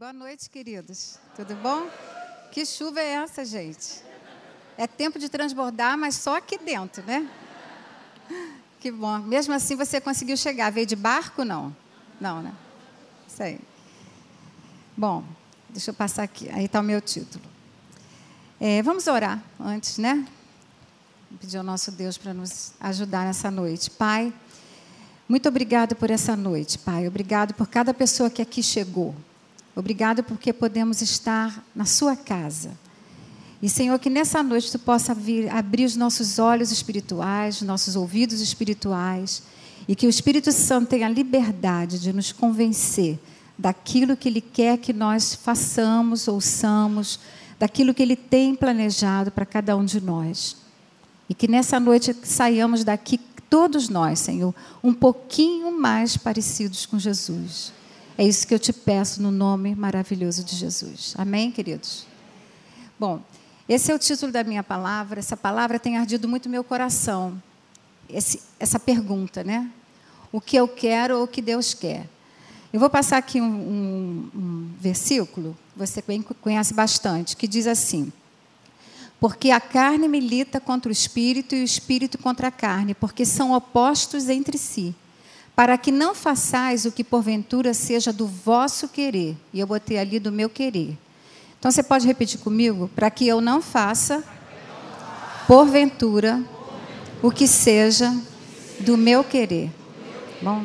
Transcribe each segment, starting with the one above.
Boa noite, queridos. Tudo bom? Que chuva é essa, gente? É tempo de transbordar, mas só aqui dentro, né? Que bom. Mesmo assim, você conseguiu chegar. Veio de barco? Não. Não, né? Isso aí. Bom, deixa eu passar aqui. Aí está o meu título. É, vamos orar antes, né? Pedir ao nosso Deus para nos ajudar nessa noite. Pai, muito obrigado por essa noite, Pai. Obrigado por cada pessoa que aqui chegou. Obrigado porque podemos estar na sua casa. E, Senhor, que nessa noite tu possa vir, abrir os nossos olhos espirituais, nossos ouvidos espirituais, e que o Espírito Santo tenha liberdade de nos convencer daquilo que Ele quer que nós façamos, ouçamos, daquilo que Ele tem planejado para cada um de nós. E que nessa noite saiamos daqui, todos nós, Senhor, um pouquinho mais parecidos com Jesus. É isso que eu te peço no nome maravilhoso de Jesus. Amém, queridos? Bom, esse é o título da minha palavra. Essa palavra tem ardido muito meu coração. Esse, essa pergunta, né? O que eu quero ou o que Deus quer? Eu vou passar aqui um, um, um versículo, você conhece bastante, que diz assim: Porque a carne milita contra o espírito e o espírito contra a carne, porque são opostos entre si para que não façais o que porventura seja do vosso querer. E eu botei ali do meu querer. Então você pode repetir comigo? Para que eu não faça, porventura, o que seja do meu querer. Bom,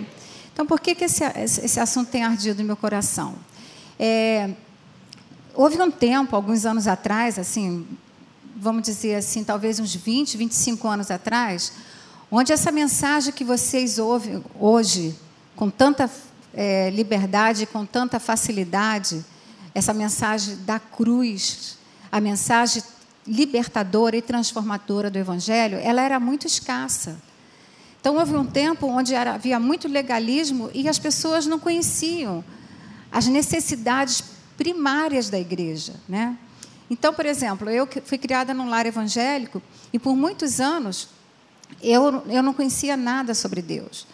então por que, que esse, esse assunto tem ardido no meu coração? É, houve um tempo, alguns anos atrás, assim, vamos dizer assim, talvez uns 20, 25 anos atrás, onde essa mensagem que vocês ouvem hoje, com tanta é, liberdade, com tanta facilidade, essa mensagem da cruz, a mensagem libertadora e transformadora do Evangelho, ela era muito escassa. Então, houve um tempo onde era, havia muito legalismo e as pessoas não conheciam as necessidades primárias da igreja. Né? Então, por exemplo, eu fui criada num lar evangélico e por muitos anos eu, eu não conhecia nada sobre Deus.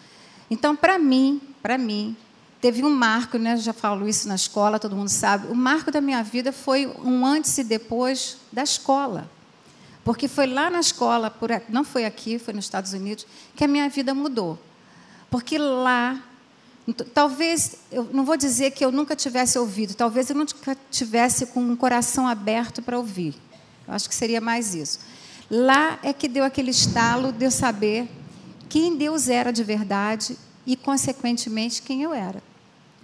Então, para mim, para mim, teve um marco, né? Eu já falo isso na escola, todo mundo sabe. O marco da minha vida foi um antes e depois da escola. Porque foi lá na escola, por, não foi aqui, foi nos Estados Unidos, que a minha vida mudou. Porque lá, talvez, eu não vou dizer que eu nunca tivesse ouvido, talvez eu nunca tivesse com um coração aberto para ouvir. Eu acho que seria mais isso. Lá é que deu aquele estalo de eu saber quem Deus era de verdade e, consequentemente, quem eu era.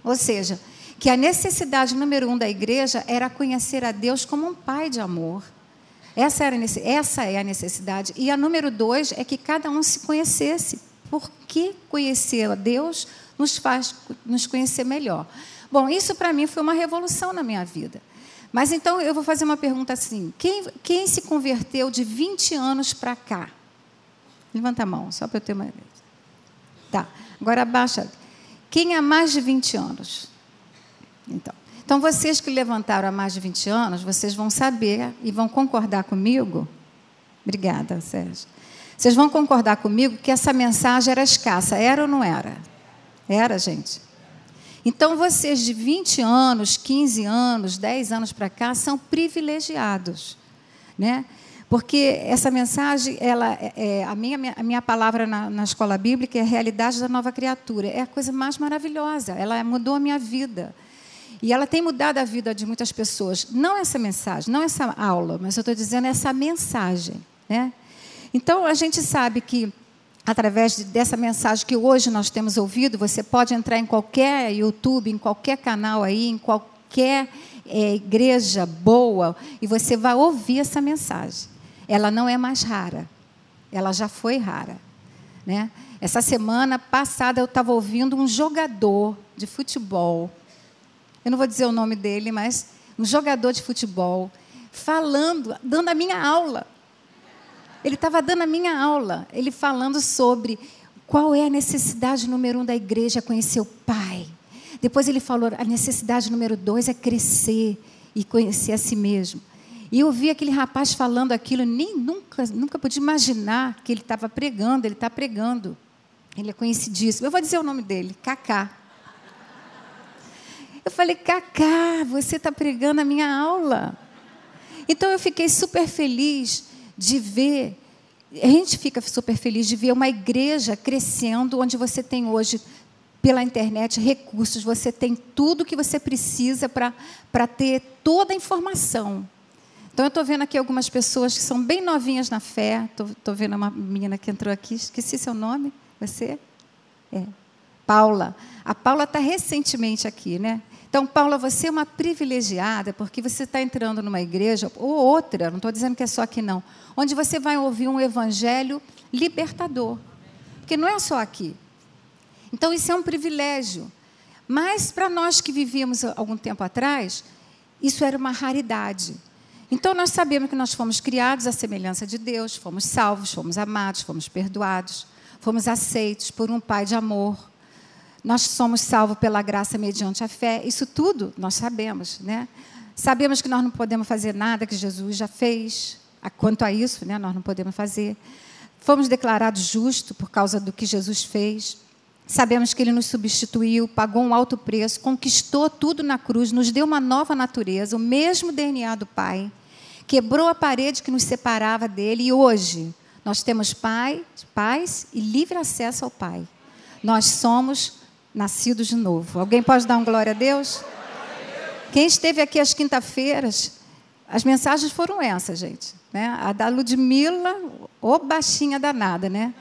Ou seja, que a necessidade número um da igreja era conhecer a Deus como um pai de amor. Essa, era, essa é a necessidade. E a número dois é que cada um se conhecesse. Porque conhecer a Deus nos faz nos conhecer melhor. Bom, isso para mim foi uma revolução na minha vida. Mas então eu vou fazer uma pergunta assim: quem, quem se converteu de 20 anos para cá? Levanta a mão, só para eu ter uma. Tá, agora abaixa. Quem há mais de 20 anos? Então, então, vocês que levantaram há mais de 20 anos, vocês vão saber e vão concordar comigo. Obrigada, Sérgio. Vocês vão concordar comigo que essa mensagem era escassa. Era ou não era? Era, gente. Então, vocês de 20 anos, 15 anos, 10 anos para cá são privilegiados, né? Porque essa mensagem, ela, é, é a, minha, a minha palavra na, na escola bíblica é a realidade da nova criatura. É a coisa mais maravilhosa. Ela mudou a minha vida. E ela tem mudado a vida de muitas pessoas. Não essa mensagem, não essa aula, mas eu estou dizendo essa mensagem. Né? Então, a gente sabe que através dessa mensagem que hoje nós temos ouvido, você pode entrar em qualquer YouTube, em qualquer canal aí, em qualquer é, igreja boa, e você vai ouvir essa mensagem. Ela não é mais rara, ela já foi rara. Né? Essa semana passada eu estava ouvindo um jogador de futebol, eu não vou dizer o nome dele, mas um jogador de futebol, falando, dando a minha aula ele estava dando a minha aula, ele falando sobre qual é a necessidade número um da igreja, conhecer o Pai. Depois ele falou, a necessidade número dois é crescer e conhecer a si mesmo. E eu vi aquele rapaz falando aquilo, nem nunca, nunca pude imaginar que ele estava pregando, ele está pregando. Ele é conhecidíssimo. Eu vou dizer o nome dele, Cacá. Eu falei, Cacá, você está pregando a minha aula. Então eu fiquei super feliz de ver, a gente fica super feliz de ver uma igreja crescendo, onde você tem hoje, pela internet, recursos, você tem tudo que você precisa para ter toda a informação. Então, eu estou vendo aqui algumas pessoas que são bem novinhas na fé. Estou vendo uma menina que entrou aqui, esqueci seu nome. Você? É. Paula. A Paula está recentemente aqui, né? Então, Paula, você é uma privilegiada, porque você está entrando numa igreja, ou outra, não estou dizendo que é só aqui não, onde você vai ouvir um evangelho libertador. Porque não é só aqui. Então, isso é um privilégio. Mas, para nós que vivíamos algum tempo atrás, isso era uma raridade. Então, nós sabemos que nós fomos criados à semelhança de Deus, fomos salvos, fomos amados, fomos perdoados, fomos aceitos por um Pai de amor. Nós somos salvos pela graça mediante a fé. Isso tudo nós sabemos, né? Sabemos que nós não podemos fazer nada que Jesus já fez. Quanto a isso, né, nós não podemos fazer. Fomos declarados justos por causa do que Jesus fez. Sabemos que ele nos substituiu, pagou um alto preço, conquistou tudo na cruz, nos deu uma nova natureza, o mesmo DNA do Pai quebrou a parede que nos separava dele e hoje nós temos pai, paz e livre acesso ao Pai. Nós somos nascidos de novo. Alguém pode dar um glória a Deus? Quem esteve aqui às quinta-feiras, as mensagens foram essas, gente. Né? A da Ludmilla, ô baixinha danada, né?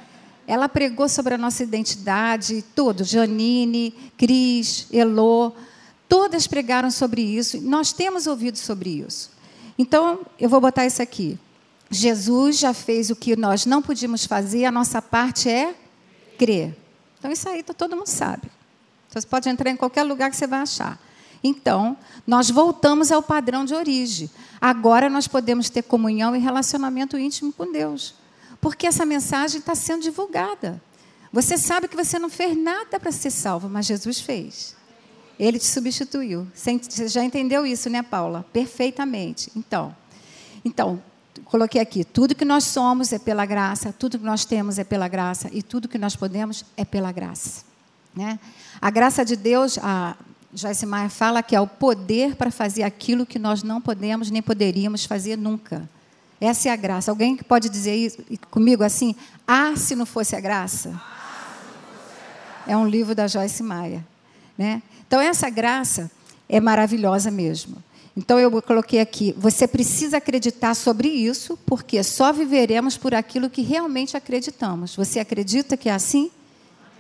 Ela pregou sobre a nossa identidade, tudo. Janine, Cris, Elô, todas pregaram sobre isso. Nós temos ouvido sobre isso. Então, eu vou botar isso aqui. Jesus já fez o que nós não podíamos fazer, a nossa parte é crer. Então, isso aí todo mundo sabe. Você pode entrar em qualquer lugar que você vai achar. Então, nós voltamos ao padrão de origem. Agora nós podemos ter comunhão e relacionamento íntimo com Deus. Porque essa mensagem está sendo divulgada. Você sabe que você não fez nada para ser salvo, mas Jesus fez. Ele te substituiu. Você já entendeu isso, né, Paula? Perfeitamente. Então, então, coloquei aqui: tudo que nós somos é pela graça, tudo que nós temos é pela graça e tudo que nós podemos é pela graça. Né? A graça de Deus, a Joyce Meyer fala que é o poder para fazer aquilo que nós não podemos nem poderíamos fazer nunca. Essa é a graça. Alguém que pode dizer isso comigo assim? Ah, se não fosse a graça? É um livro da Joyce Meyer. Né? Então, essa graça é maravilhosa mesmo. Então, eu coloquei aqui: você precisa acreditar sobre isso, porque só viveremos por aquilo que realmente acreditamos. Você acredita que é assim?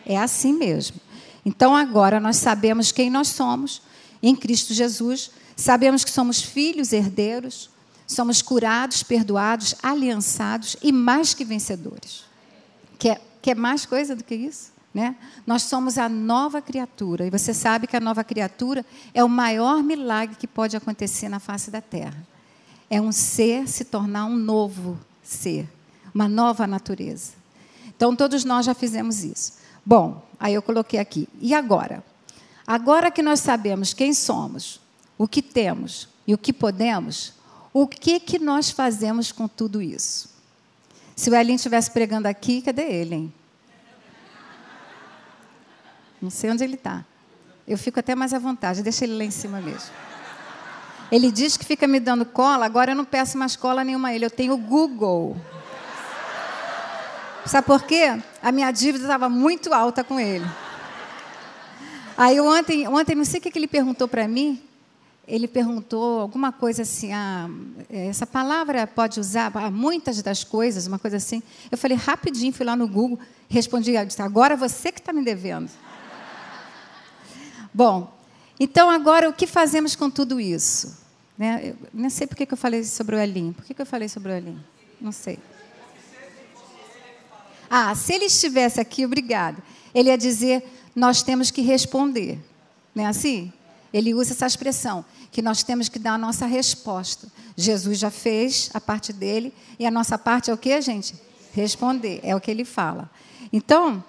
É assim mesmo. Então, agora nós sabemos quem nós somos em Cristo Jesus, sabemos que somos filhos herdeiros, somos curados, perdoados, aliançados e mais que vencedores. Quer, quer mais coisa do que isso? Né? Nós somos a nova criatura. E você sabe que a nova criatura é o maior milagre que pode acontecer na face da terra. É um ser se tornar um novo ser, uma nova natureza. Então, todos nós já fizemos isso. Bom, aí eu coloquei aqui. E agora? Agora que nós sabemos quem somos, o que temos e o que podemos, o que, que nós fazemos com tudo isso? Se o Elin estivesse pregando aqui, cadê ele, hein? Não sei onde ele está. Eu fico até mais à vontade, deixa ele lá em cima mesmo. Ele diz que fica me dando cola, agora eu não peço mais cola nenhuma a ele, eu tenho o Google. Sabe por quê? A minha dívida estava muito alta com ele. Aí ontem, ontem não sei o que ele perguntou para mim. Ele perguntou alguma coisa assim, ah, essa palavra pode usar para muitas das coisas, uma coisa assim. Eu falei rapidinho, fui lá no Google, respondi, agora você que está me devendo. Bom, então agora o que fazemos com tudo isso? Né? Eu não sei por que eu falei sobre o Elim. Por que eu falei sobre o Elim? Não sei. Ah, se ele estivesse aqui, obrigado. Ele ia dizer: nós temos que responder. Não é assim? Ele usa essa expressão, que nós temos que dar a nossa resposta. Jesus já fez a parte dele, e a nossa parte é o que, gente? Responder, é o que ele fala. Então,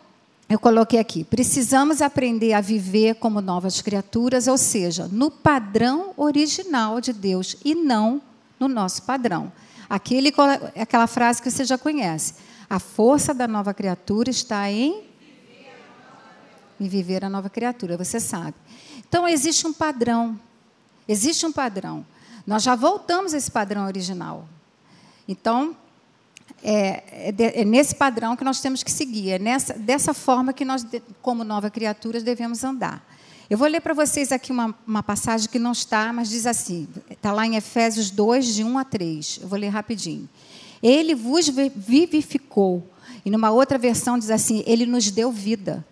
eu coloquei aqui: precisamos aprender a viver como novas criaturas, ou seja, no padrão original de Deus e não no nosso padrão. Aqui ele, aquela frase que você já conhece. A força da nova criatura está em em viver a nova criatura, você sabe. Então, existe um padrão. Existe um padrão. Nós já voltamos a esse padrão original. Então, é, é, é, nesse padrão que nós temos que seguir, é nessa, dessa forma que nós, como nova criaturas, devemos andar. Eu vou ler para vocês aqui uma, uma, passagem que não está, mas diz assim: está lá em Efésios 2, de 1 a 3. Eu vou ler rapidinho. Ele vos vivificou. E numa outra versão diz assim: Ele nos deu vida.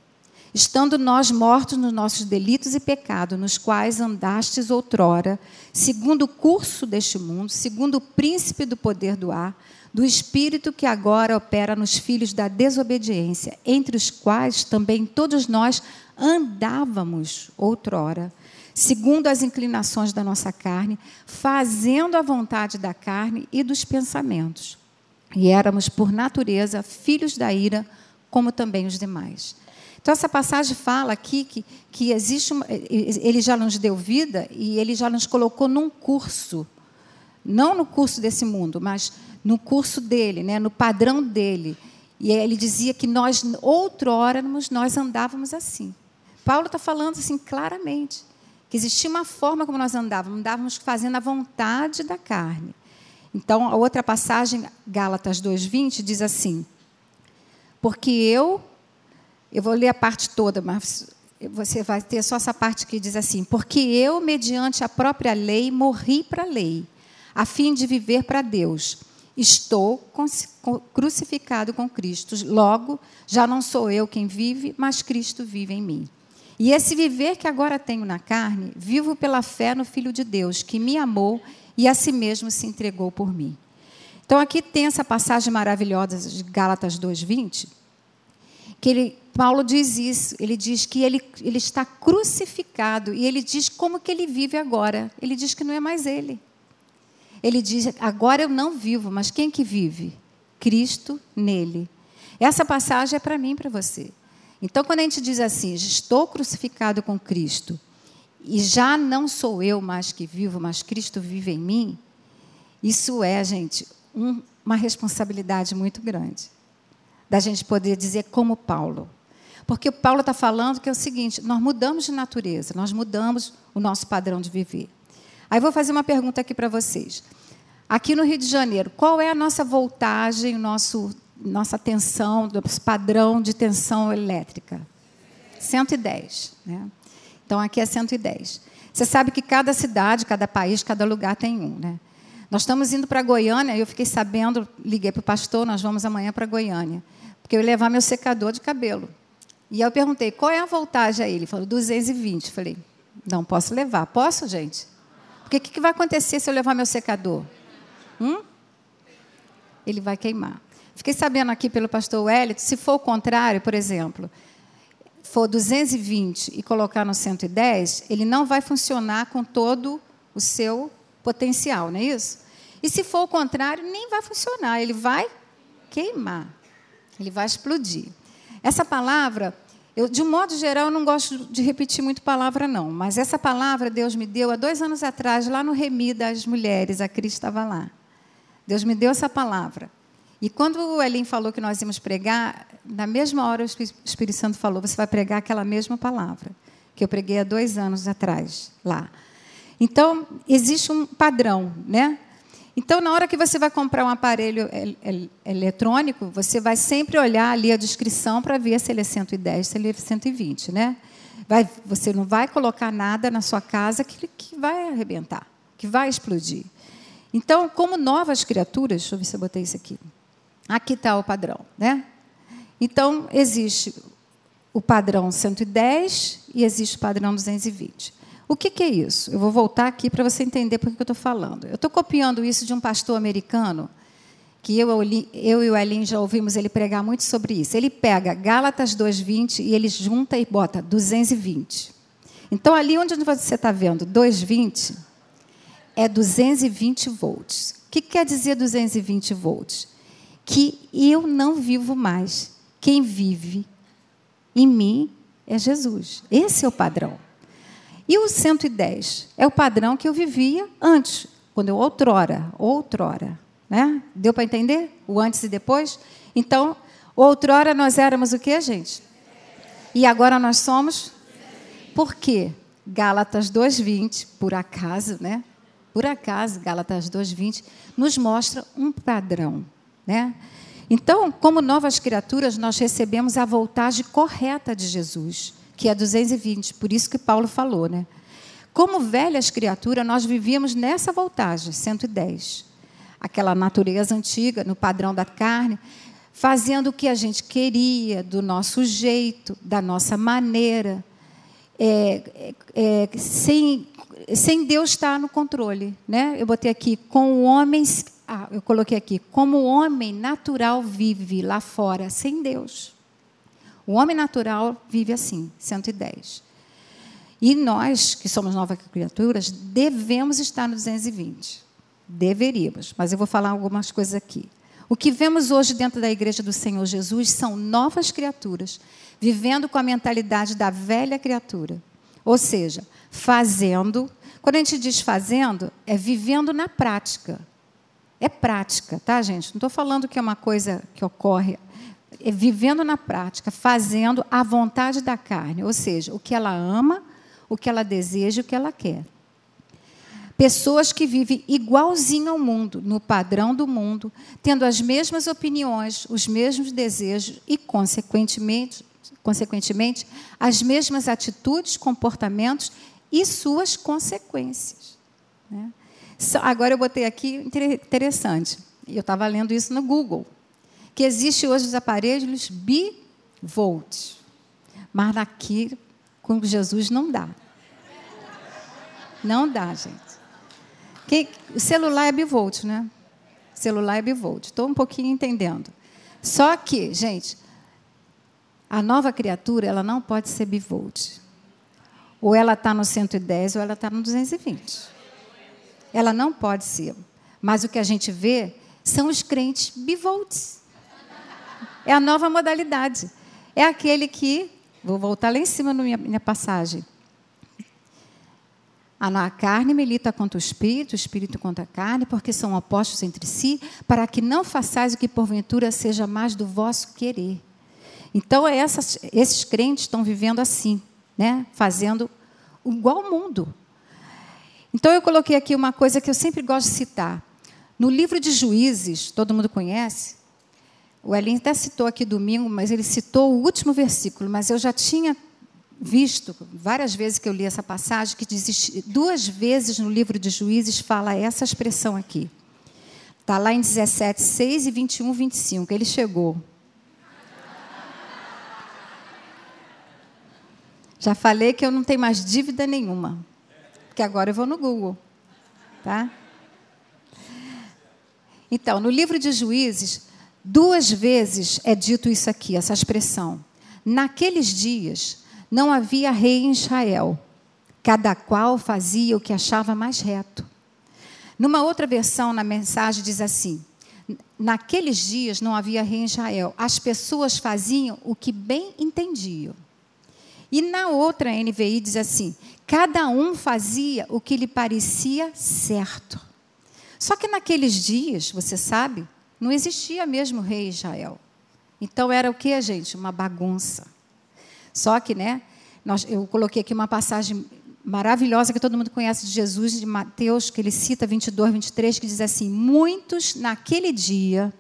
Estando nós mortos nos nossos delitos e pecados, nos quais andastes outrora, segundo o curso deste mundo, segundo o príncipe do poder do ar, do espírito que agora opera nos filhos da desobediência, entre os quais também todos nós andávamos outrora, segundo as inclinações da nossa carne, fazendo a vontade da carne e dos pensamentos. E éramos, por natureza, filhos da ira, como também os demais. Então, essa passagem fala aqui que, que existe. Uma, ele já nos deu vida e ele já nos colocou num curso. Não no curso desse mundo, mas no curso dele, né, no padrão dele. E ele dizia que nós, outrora, nós andávamos assim. Paulo está falando assim claramente que existia uma forma como nós andávamos, andávamos fazendo a vontade da carne. Então, a outra passagem, Gálatas 2:20, diz assim: Porque eu eu vou ler a parte toda, mas você vai ter só essa parte que diz assim: Porque eu, mediante a própria lei, morri para a lei, a fim de viver para Deus. Estou crucificado com Cristo. Logo, já não sou eu quem vive, mas Cristo vive em mim. E esse viver que agora tenho na carne, vivo pela fé no Filho de Deus, que me amou e a si mesmo se entregou por mim. Então, aqui tem essa passagem maravilhosa de Gálatas 2,20, que ele, Paulo diz isso, ele diz que ele, ele está crucificado, e ele diz como que ele vive agora. Ele diz que não é mais ele. Ele diz: agora eu não vivo, mas quem que vive? Cristo nele. Essa passagem é para mim para você. Então, quando a gente diz assim, estou crucificado com Cristo, e já não sou eu mais que vivo, mas Cristo vive em mim, isso é, gente, um, uma responsabilidade muito grande. Da gente poder dizer como Paulo. Porque o Paulo está falando que é o seguinte: nós mudamos de natureza, nós mudamos o nosso padrão de viver. Aí vou fazer uma pergunta aqui para vocês. Aqui no Rio de Janeiro, qual é a nossa voltagem, o nosso, nossa tensão, nosso padrão de tensão elétrica? 110. Né? Então, aqui é 110. Você sabe que cada cidade, cada país, cada lugar tem um. Né? Nós estamos indo para Goiânia, e eu fiquei sabendo, liguei para o pastor, nós vamos amanhã para Goiânia, porque eu ia levar meu secador de cabelo. E eu perguntei, qual é a voltagem aí? Ele falou, 220. Falei, não posso levar. Posso, gente? Porque o que, que vai acontecer se eu levar meu secador? Hum? Ele vai queimar. Fiquei sabendo aqui pelo pastor Wellington, se for o contrário, por exemplo, for 220 e colocar no 110, ele não vai funcionar com todo o seu potencial, não é isso? E se for o contrário, nem vai funcionar, ele vai queimar, ele vai explodir. Essa palavra, eu, de um modo geral, eu não gosto de repetir muito palavra, não, mas essa palavra Deus me deu há dois anos atrás, lá no Remi das Mulheres, a Cris estava lá. Deus me deu essa palavra. E quando o Elim falou que nós íamos pregar, na mesma hora o Espírito Santo falou: você vai pregar aquela mesma palavra que eu preguei há dois anos atrás lá. Então existe um padrão, né? Então, na hora que você vai comprar um aparelho eletrônico, você vai sempre olhar ali a descrição para ver se ele é 110, se ele é 120, né? Vai, você não vai colocar nada na sua casa que, que vai arrebentar, que vai explodir. Então, como novas criaturas, deixa eu ver se eu botei isso aqui. Aqui está o padrão, né? Então, existe o padrão 110 e existe o padrão 220. O que, que é isso? Eu vou voltar aqui para você entender por que eu estou falando. Eu estou copiando isso de um pastor americano, que eu, eu e o Elin já ouvimos ele pregar muito sobre isso. Ele pega Gálatas 2,20 e ele junta e bota 220. Então, ali onde você está vendo 220, é 220 volts. O que quer dizer 220 volts? Que eu não vivo mais. Quem vive em mim é Jesus. Esse é o padrão. E o 110 é o padrão que eu vivia antes, quando eu outrora, outrora, né? Deu para entender? O antes e depois? Então, outrora nós éramos o que, gente? E agora nós somos? Por quê? Gálatas 2:20, por acaso, né? Por acaso, Gálatas 2:20 nos mostra um padrão, né? Então, como novas criaturas, nós recebemos a voltagem correta de Jesus, que é 220, por isso que Paulo falou, né? Como velhas criaturas, nós vivíamos nessa voltagem, 110. Aquela natureza antiga, no padrão da carne, fazendo o que a gente queria, do nosso jeito, da nossa maneira, é, é, é sem, sem Deus estar no controle. Né? Eu botei aqui, com homens, ah, eu coloquei aqui, como o homem natural vive lá fora, sem Deus. O homem natural vive assim, 110. E nós, que somos novas criaturas, devemos estar no 220. Deveríamos, mas eu vou falar algumas coisas aqui. O que vemos hoje dentro da igreja do Senhor Jesus são novas criaturas, vivendo com a mentalidade da velha criatura. Ou seja, fazendo. Quando a gente diz fazendo, é vivendo na prática. É prática, tá, gente? Não estou falando que é uma coisa que ocorre. É vivendo na prática, fazendo a vontade da carne, ou seja, o que ela ama, o que ela deseja, o que ela quer. Pessoas que vivem igualzinho ao mundo, no padrão do mundo, tendo as mesmas opiniões, os mesmos desejos e, consequentemente, consequentemente as mesmas atitudes, comportamentos e suas consequências. Né? Agora eu botei aqui interessante, eu estava lendo isso no Google, que existe hoje os aparelhos bivolt, mas aqui com Jesus não dá. Não dá, gente. Quem, o celular é bivolt, né? O celular é bivolt. Estou um pouquinho entendendo. Só que, gente, a nova criatura ela não pode ser bivolt. Ou ela está no 110 ou ela está no 220. Ela não pode ser. Mas o que a gente vê são os crentes bivolts. É a nova modalidade. É aquele que Vou voltar lá em cima na minha, minha passagem. A carne milita contra o espírito, o espírito contra a carne, porque são opostos entre si, para que não façais o que porventura seja mais do vosso querer. Então, essas, esses crentes estão vivendo assim, né? fazendo igual ao mundo. Então, eu coloquei aqui uma coisa que eu sempre gosto de citar. No livro de Juízes, todo mundo conhece, o Elin até citou aqui domingo, mas ele citou o último versículo, mas eu já tinha visto várias vezes que eu li essa passagem que diz, duas vezes no livro de Juízes fala essa expressão aqui. Está lá em 17, 6 e 21, 25. Ele chegou. Já falei que eu não tenho mais dívida nenhuma. Porque agora eu vou no Google. Tá? Então, no livro de Juízes, Duas vezes é dito isso aqui, essa expressão. Naqueles dias não havia rei em Israel, cada qual fazia o que achava mais reto. Numa outra versão, na mensagem, diz assim: Naqueles dias não havia rei em Israel, as pessoas faziam o que bem entendiam. E na outra NVI diz assim: cada um fazia o que lhe parecia certo. Só que naqueles dias, você sabe, não existia mesmo rei Israel. Então era o que, gente? Uma bagunça. Só que, né? Nós, eu coloquei aqui uma passagem maravilhosa que todo mundo conhece de Jesus, de Mateus, que ele cita 22, 23, que diz assim: Muitos naquele dia,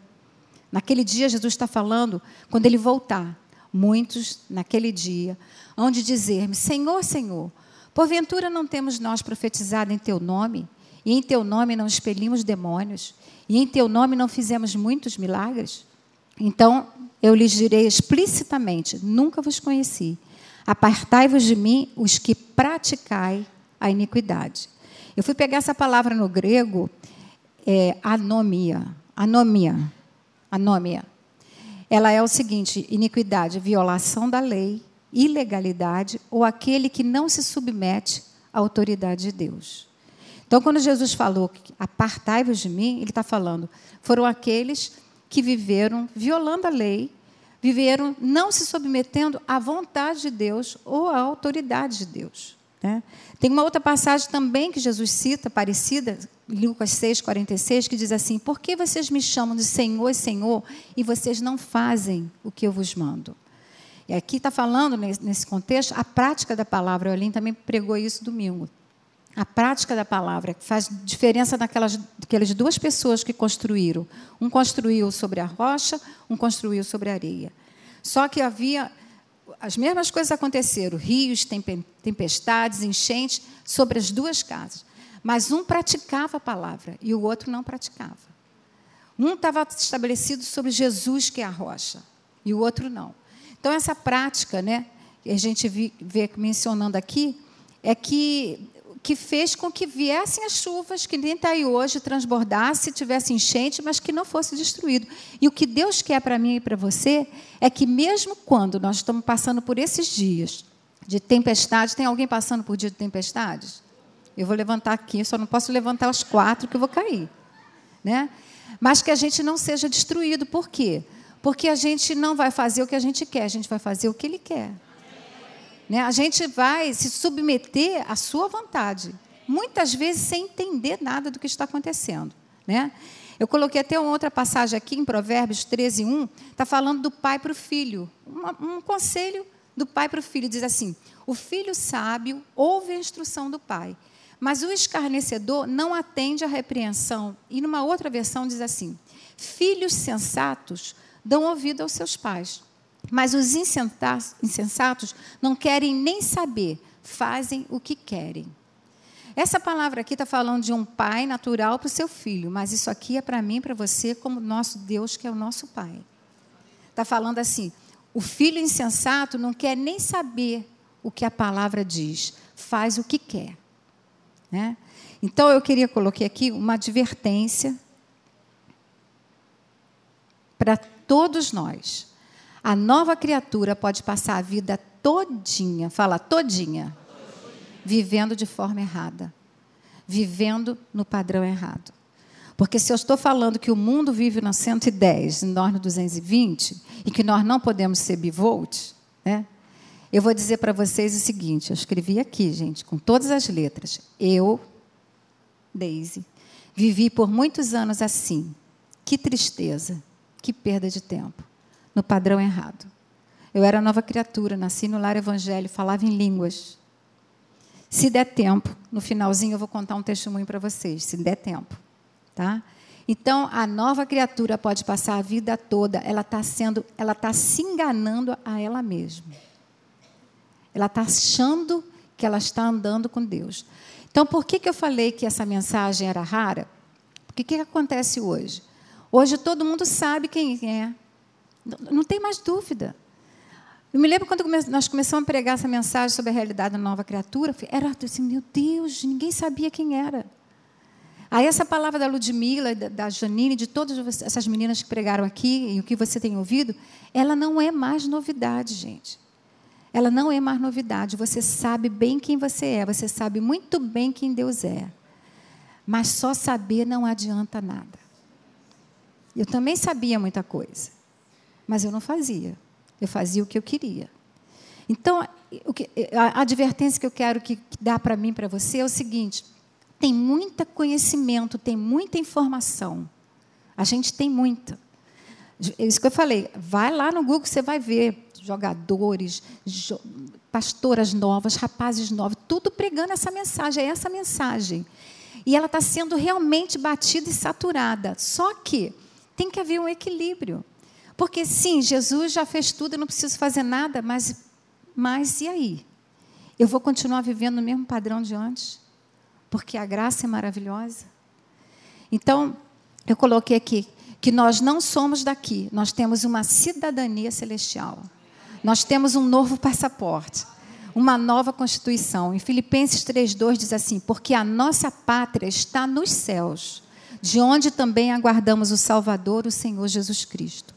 naquele dia Jesus está falando, quando ele voltar, muitos naquele dia, hão de dizer-me: Senhor, Senhor, porventura não temos nós profetizado em teu nome, e em teu nome não expelimos demônios, e em teu nome não fizemos muitos milagres? Então eu lhes direi explicitamente: nunca vos conheci. Apartai-vos de mim, os que praticai a iniquidade. Eu fui pegar essa palavra no grego, é, anomia. Anomia. Anomia. Ela é o seguinte: iniquidade, violação da lei, ilegalidade ou aquele que não se submete à autoridade de Deus. Então, quando Jesus falou, apartai-vos de mim, ele está falando, foram aqueles que viveram violando a lei, viveram não se submetendo à vontade de Deus ou à autoridade de Deus. Né? Tem uma outra passagem também que Jesus cita, parecida, Lucas 6, 46, que diz assim: Por que vocês me chamam de Senhor Senhor e vocês não fazem o que eu vos mando? E aqui está falando, nesse contexto, a prática da palavra. O Aline também pregou isso domingo. A prática da palavra faz diferença naquelas duas pessoas que construíram. Um construiu sobre a rocha, um construiu sobre a areia. Só que havia. As mesmas coisas aconteceram: rios, tempestades, enchentes, sobre as duas casas. Mas um praticava a palavra e o outro não praticava. Um estava estabelecido sobre Jesus, que é a rocha, e o outro não. Então, essa prática, né, que a gente vê mencionando aqui, é que, que fez com que viessem as chuvas, que nem está aí hoje, transbordasse, tivesse enchente, mas que não fosse destruído. E o que Deus quer para mim e para você é que, mesmo quando nós estamos passando por esses dias de tempestade, tem alguém passando por dia de tempestades? Eu vou levantar aqui, só não posso levantar os quatro que eu vou cair. Né? Mas que a gente não seja destruído. Por quê? Porque a gente não vai fazer o que a gente quer, a gente vai fazer o que Ele quer. Né? A gente vai se submeter à sua vontade, muitas vezes sem entender nada do que está acontecendo. Né? Eu coloquei até uma outra passagem aqui em Provérbios 13, 1, está falando do pai para o filho. Um, um conselho do pai para o filho diz assim: O filho sábio ouve a instrução do pai, mas o escarnecedor não atende à repreensão. E numa outra versão diz assim: Filhos sensatos dão ouvido aos seus pais. Mas os insensatos não querem nem saber, fazem o que querem. Essa palavra aqui está falando de um pai natural para o seu filho, mas isso aqui é para mim para você, como nosso Deus, que é o nosso pai. Está falando assim: o filho insensato não quer nem saber o que a palavra diz, faz o que quer. Né? Então eu queria colocar aqui uma advertência para todos nós. A nova criatura pode passar a vida todinha, fala todinha, vivendo de forma errada, vivendo no padrão errado. Porque se eu estou falando que o mundo vive na 110 e nós no 220 e que nós não podemos ser bivolt, né? Eu vou dizer para vocês o seguinte, eu escrevi aqui, gente, com todas as letras. Eu, Daisy, vivi por muitos anos assim. Que tristeza. Que perda de tempo. No padrão errado. Eu era nova criatura, nasci no lar evangélico, falava em línguas. Se der tempo, no finalzinho eu vou contar um testemunho para vocês, se der tempo, tá? Então, a nova criatura pode passar a vida toda, ela está sendo, ela está se enganando a ela mesma. Ela está achando que ela está andando com Deus. Então, por que, que eu falei que essa mensagem era rara? Porque o que, que acontece hoje? Hoje todo mundo sabe quem é. Não tem mais dúvida. Eu me lembro quando nós começamos a pregar essa mensagem sobre a realidade da nova criatura, era assim, meu Deus, ninguém sabia quem era. Aí essa palavra da Ludmilla, da Janine, de todas essas meninas que pregaram aqui e o que você tem ouvido, ela não é mais novidade, gente. Ela não é mais novidade. Você sabe bem quem você é, você sabe muito bem quem Deus é. Mas só saber não adianta nada. Eu também sabia muita coisa, mas eu não fazia. Eu fazia o que eu queria. Então, a advertência que eu quero que dar para mim, para você, é o seguinte: tem muito conhecimento, tem muita informação. A gente tem muita. É isso que eu falei. Vai lá no Google, você vai ver jogadores, jo pastoras novas, rapazes novos, tudo pregando essa mensagem, é essa mensagem. E ela está sendo realmente batida e saturada. Só que tem que haver um equilíbrio. Porque, sim, Jesus já fez tudo, eu não preciso fazer nada, mas, mas e aí? Eu vou continuar vivendo no mesmo padrão de antes? Porque a graça é maravilhosa? Então, eu coloquei aqui que nós não somos daqui, nós temos uma cidadania celestial. Nós temos um novo passaporte, uma nova constituição. Em Filipenses 3:2 diz assim: "Porque a nossa pátria está nos céus, de onde também aguardamos o Salvador, o Senhor Jesus Cristo.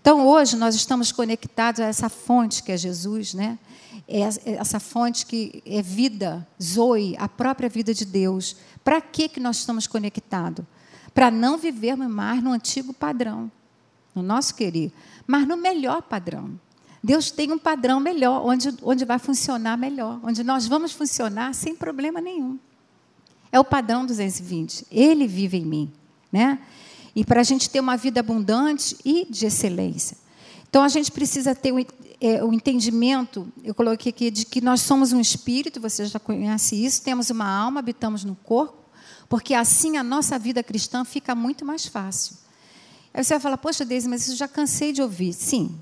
Então, hoje, nós estamos conectados a essa fonte que é Jesus, né? É essa fonte que é vida, Zoe, a própria vida de Deus. Para que, que nós estamos conectados? Para não vivermos mais no antigo padrão, no nosso querer, mas no melhor padrão. Deus tem um padrão melhor, onde, onde vai funcionar melhor, onde nós vamos funcionar sem problema nenhum. É o padrão 220. Ele vive em mim. Né? E para a gente ter uma vida abundante e de excelência. Então a gente precisa ter é, o entendimento, eu coloquei aqui, de que nós somos um espírito, você já conhece isso, temos uma alma, habitamos no corpo, porque assim a nossa vida cristã fica muito mais fácil. Aí você vai falar, poxa, Deise, mas isso já cansei de ouvir. Sim,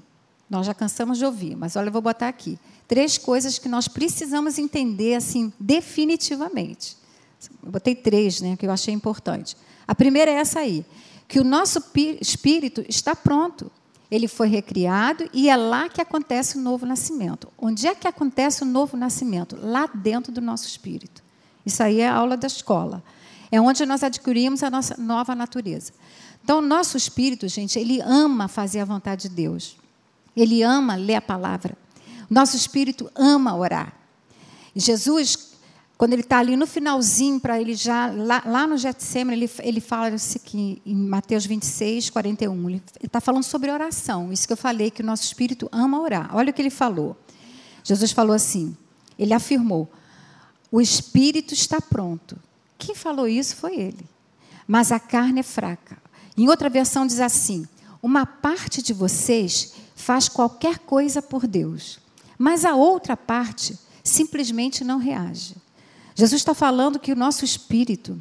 nós já cansamos de ouvir, mas olha, eu vou botar aqui. Três coisas que nós precisamos entender, assim, definitivamente. Eu botei três, né, que eu achei importante. A primeira é essa aí, que o nosso espírito está pronto. Ele foi recriado e é lá que acontece o novo nascimento. Onde é que acontece o novo nascimento? Lá dentro do nosso espírito. Isso aí é a aula da escola. É onde nós adquirimos a nossa nova natureza. Então, o nosso espírito, gente, ele ama fazer a vontade de Deus. Ele ama ler a palavra. Nosso espírito ama orar. Jesus, quando ele está ali no finalzinho, para ele já, lá, lá no Getsemane, ele, ele fala isso aqui em Mateus 26, 41. Ele está falando sobre oração. Isso que eu falei, que o nosso espírito ama orar. Olha o que ele falou. Jesus falou assim: ele afirmou, o espírito está pronto. Quem falou isso foi ele. Mas a carne é fraca. Em outra versão diz assim: uma parte de vocês faz qualquer coisa por Deus, mas a outra parte simplesmente não reage. Jesus está falando que o nosso espírito,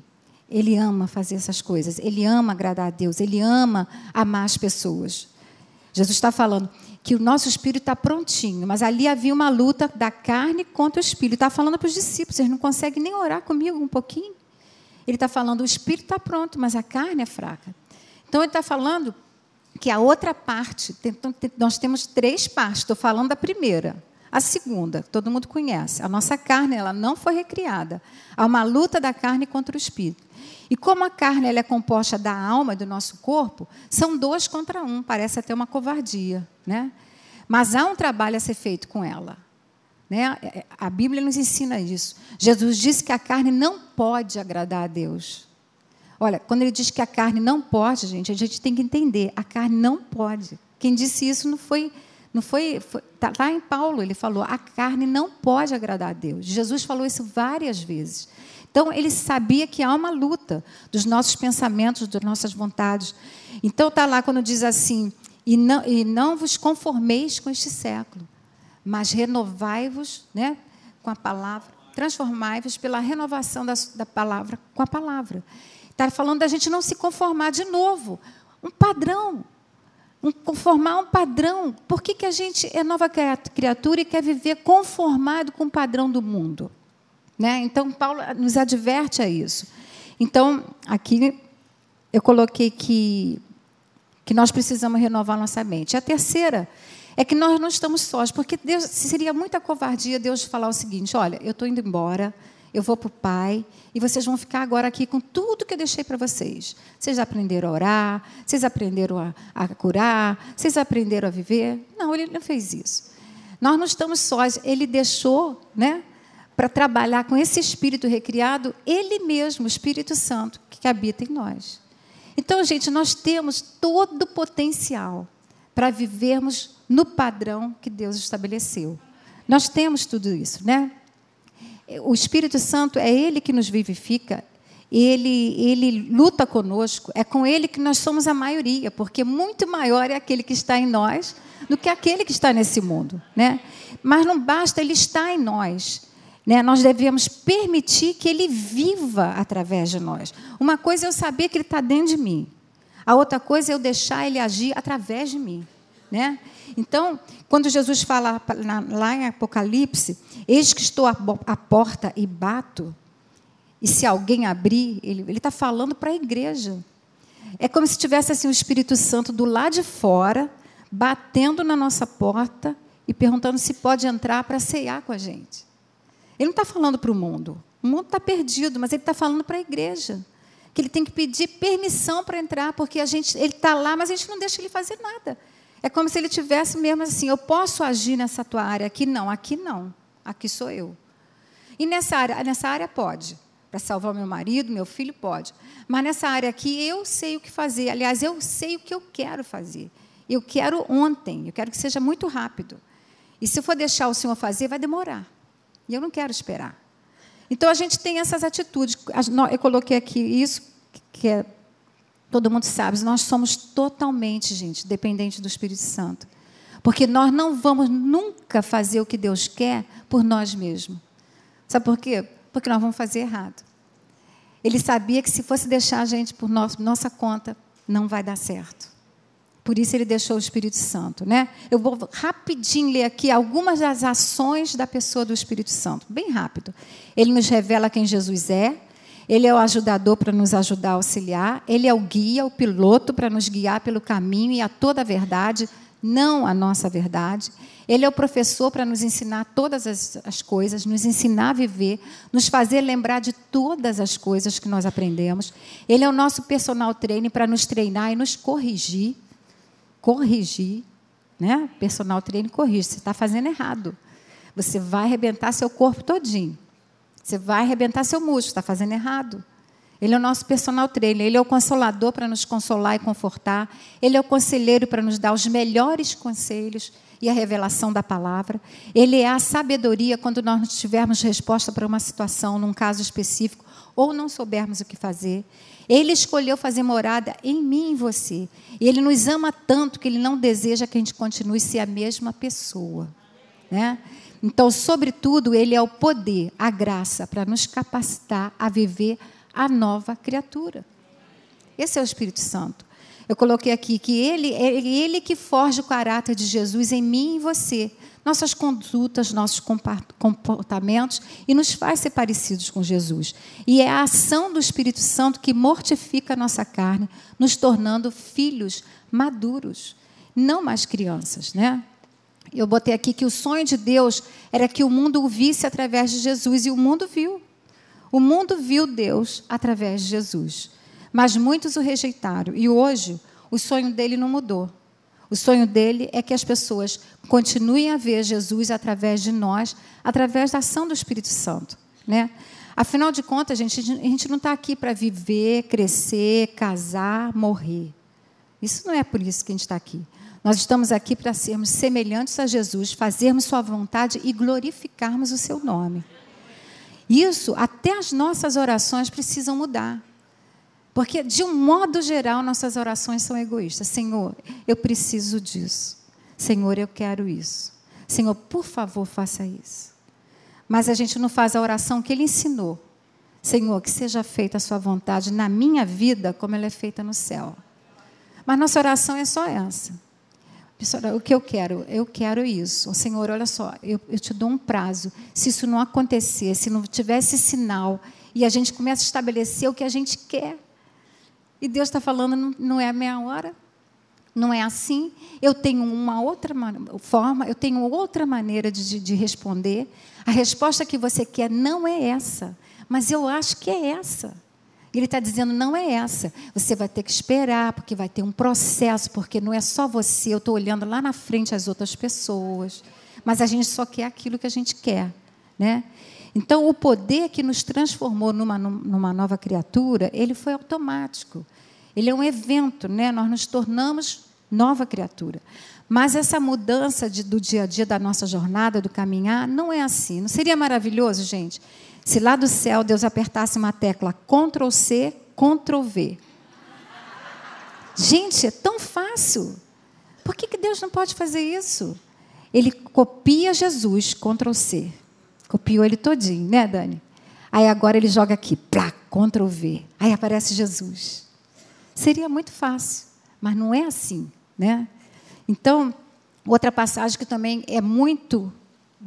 ele ama fazer essas coisas, ele ama agradar a Deus, ele ama amar as pessoas. Jesus está falando que o nosso espírito está prontinho, mas ali havia uma luta da carne contra o espírito. Está falando para os discípulos, eles não conseguem nem orar comigo um pouquinho. Ele está falando, o espírito está pronto, mas a carne é fraca. Então ele está falando que a outra parte, nós temos três partes, estou falando da primeira. A segunda, todo mundo conhece. A nossa carne, ela não foi recriada. Há uma luta da carne contra o espírito. E como a carne ela é composta da alma e do nosso corpo, são dois contra um. Parece até uma covardia, né? Mas há um trabalho a ser feito com ela. Né? A Bíblia nos ensina isso. Jesus disse que a carne não pode agradar a Deus. Olha, quando ele diz que a carne não pode, gente, a gente tem que entender, a carne não pode. Quem disse isso não foi não foi, foi tá lá em Paulo ele falou, a carne não pode agradar a Deus. Jesus falou isso várias vezes. Então ele sabia que há uma luta dos nossos pensamentos, das nossas vontades. Então está lá quando diz assim: e não, e não vos conformeis com este século, mas renovai-vos, né, com a palavra, transformai-vos pela renovação da, da palavra com a palavra. Está falando da gente não se conformar de novo, um padrão, um, conformar um padrão. Por que, que a gente é nova criatura e quer viver conformado com o padrão do mundo? Né? Então, Paulo nos adverte a isso. Então, aqui eu coloquei que, que nós precisamos renovar nossa mente. A terceira é que nós não estamos sós, porque Deus seria muita covardia Deus falar o seguinte: olha, eu estou indo embora, eu vou para o Pai e vocês vão ficar agora aqui com tudo que eu deixei para vocês. Vocês aprenderam a orar, vocês aprenderam a, a curar, vocês aprenderam a viver. Não, ele não fez isso. Nós não estamos sós. Ele deixou, né, para trabalhar com esse espírito recriado, ele mesmo, o Espírito Santo, que habita em nós. Então, gente, nós temos todo o potencial para vivermos no padrão que Deus estabeleceu. Nós temos tudo isso, né? O Espírito Santo é Ele que nos vivifica, ele, ele luta conosco, é com Ele que nós somos a maioria, porque muito maior é aquele que está em nós do que aquele que está nesse mundo. Né? Mas não basta Ele estar em nós. Né? Nós devemos permitir que Ele viva através de nós. Uma coisa é eu saber que Ele está dentro de mim, a outra coisa é eu deixar Ele agir através de mim. Né? Então, quando Jesus fala lá em Apocalipse, eis que estou à porta e bato, e se alguém abrir, ele está falando para a igreja. É como se tivesse assim, o Espírito Santo do lado de fora, batendo na nossa porta e perguntando se pode entrar para ceiar com a gente. Ele não está falando para o mundo. O mundo está perdido, mas ele está falando para a igreja. Que ele tem que pedir permissão para entrar, porque a gente, ele está lá, mas a gente não deixa ele fazer nada. É como se ele tivesse mesmo assim: eu posso agir nessa tua área aqui? Não, aqui não. Aqui sou eu. E nessa área, nessa área pode. Para salvar meu marido, meu filho, pode. Mas nessa área aqui, eu sei o que fazer. Aliás, eu sei o que eu quero fazer. Eu quero ontem, eu quero que seja muito rápido. E se eu for deixar o Senhor fazer, vai demorar. E eu não quero esperar. Então a gente tem essas atitudes. Eu coloquei aqui isso, que é Todo mundo sabe, nós somos totalmente, gente, dependentes do Espírito Santo. Porque nós não vamos nunca fazer o que Deus quer por nós mesmos. Sabe por quê? Porque nós vamos fazer errado. Ele sabia que se fosse deixar a gente por nossa conta, não vai dar certo. Por isso ele deixou o Espírito Santo, né? Eu vou rapidinho ler aqui algumas das ações da pessoa do Espírito Santo, bem rápido. Ele nos revela quem Jesus é, ele é o ajudador para nos ajudar a auxiliar, ele é o guia, o piloto para nos guiar pelo caminho e a toda a verdade, não a nossa verdade. Ele é o professor para nos ensinar todas as, as, coisas, nos ensinar a viver, nos fazer lembrar de todas as coisas que nós aprendemos. Ele é o nosso personal trainer para nos treinar e nos corrigir. Corrigir, né? Personal trainer corrige. Você está fazendo errado. Você vai arrebentar seu corpo todinho. Você vai arrebentar seu músculo, está fazendo errado. Ele é o nosso personal trainer, ele é o consolador para nos consolar e confortar, ele é o conselheiro para nos dar os melhores conselhos e a revelação da palavra. Ele é a sabedoria quando nós não tivermos resposta para uma situação, num caso específico, ou não soubermos o que fazer. Ele escolheu fazer morada em mim e em você. E ele nos ama tanto que ele não deseja que a gente continue ser a mesma pessoa. Né? Então, sobretudo, ele é o poder, a graça para nos capacitar a viver a nova criatura. Esse é o Espírito Santo. Eu coloquei aqui que ele é ele que forja o caráter de Jesus em mim e em você, nossas condutas, nossos comportamentos e nos faz ser parecidos com Jesus. E é a ação do Espírito Santo que mortifica a nossa carne, nos tornando filhos maduros, não mais crianças, né? Eu botei aqui que o sonho de Deus era que o mundo o visse através de Jesus e o mundo viu. O mundo viu Deus através de Jesus. Mas muitos o rejeitaram e hoje o sonho dele não mudou. O sonho dele é que as pessoas continuem a ver Jesus através de nós, através da ação do Espírito Santo. Né? Afinal de contas, gente, a gente não está aqui para viver, crescer, casar, morrer. Isso não é por isso que a gente está aqui. Nós estamos aqui para sermos semelhantes a Jesus, fazermos Sua vontade e glorificarmos o Seu nome. Isso, até as nossas orações precisam mudar. Porque, de um modo geral, nossas orações são egoístas. Senhor, eu preciso disso. Senhor, eu quero isso. Senhor, por favor, faça isso. Mas a gente não faz a oração que Ele ensinou. Senhor, que seja feita a Sua vontade na minha vida, como ela é feita no céu. Mas nossa oração é só essa. Pessoal, o que eu quero? Eu quero isso. Senhor, olha só, eu, eu, te dou um prazo. Se isso não acontecer, se não tivesse sinal, e a gente começa a estabelecer o que a gente quer, e Deus está falando, não, não é a minha hora, não é assim. Eu tenho uma outra forma, eu tenho outra maneira de, de responder. A resposta que você quer não é essa, mas eu acho que é essa. Ele está dizendo: não é essa. Você vai ter que esperar, porque vai ter um processo, porque não é só você. Eu estou olhando lá na frente as outras pessoas. Mas a gente só quer aquilo que a gente quer. Né? Então, o poder que nos transformou numa, numa nova criatura, ele foi automático. Ele é um evento, né? nós nos tornamos nova criatura. Mas essa mudança de, do dia a dia da nossa jornada, do caminhar, não é assim. Não seria maravilhoso, gente, se lá do céu Deus apertasse uma tecla Ctrl C, Ctrl V. Gente, é tão fácil. Por que, que Deus não pode fazer isso? Ele copia Jesus, Ctrl C. Copiou ele todinho, né, Dani? Aí agora ele joga aqui, plá, Ctrl V. Aí aparece Jesus. Seria muito fácil, mas não é assim, né? Então, outra passagem que também é muito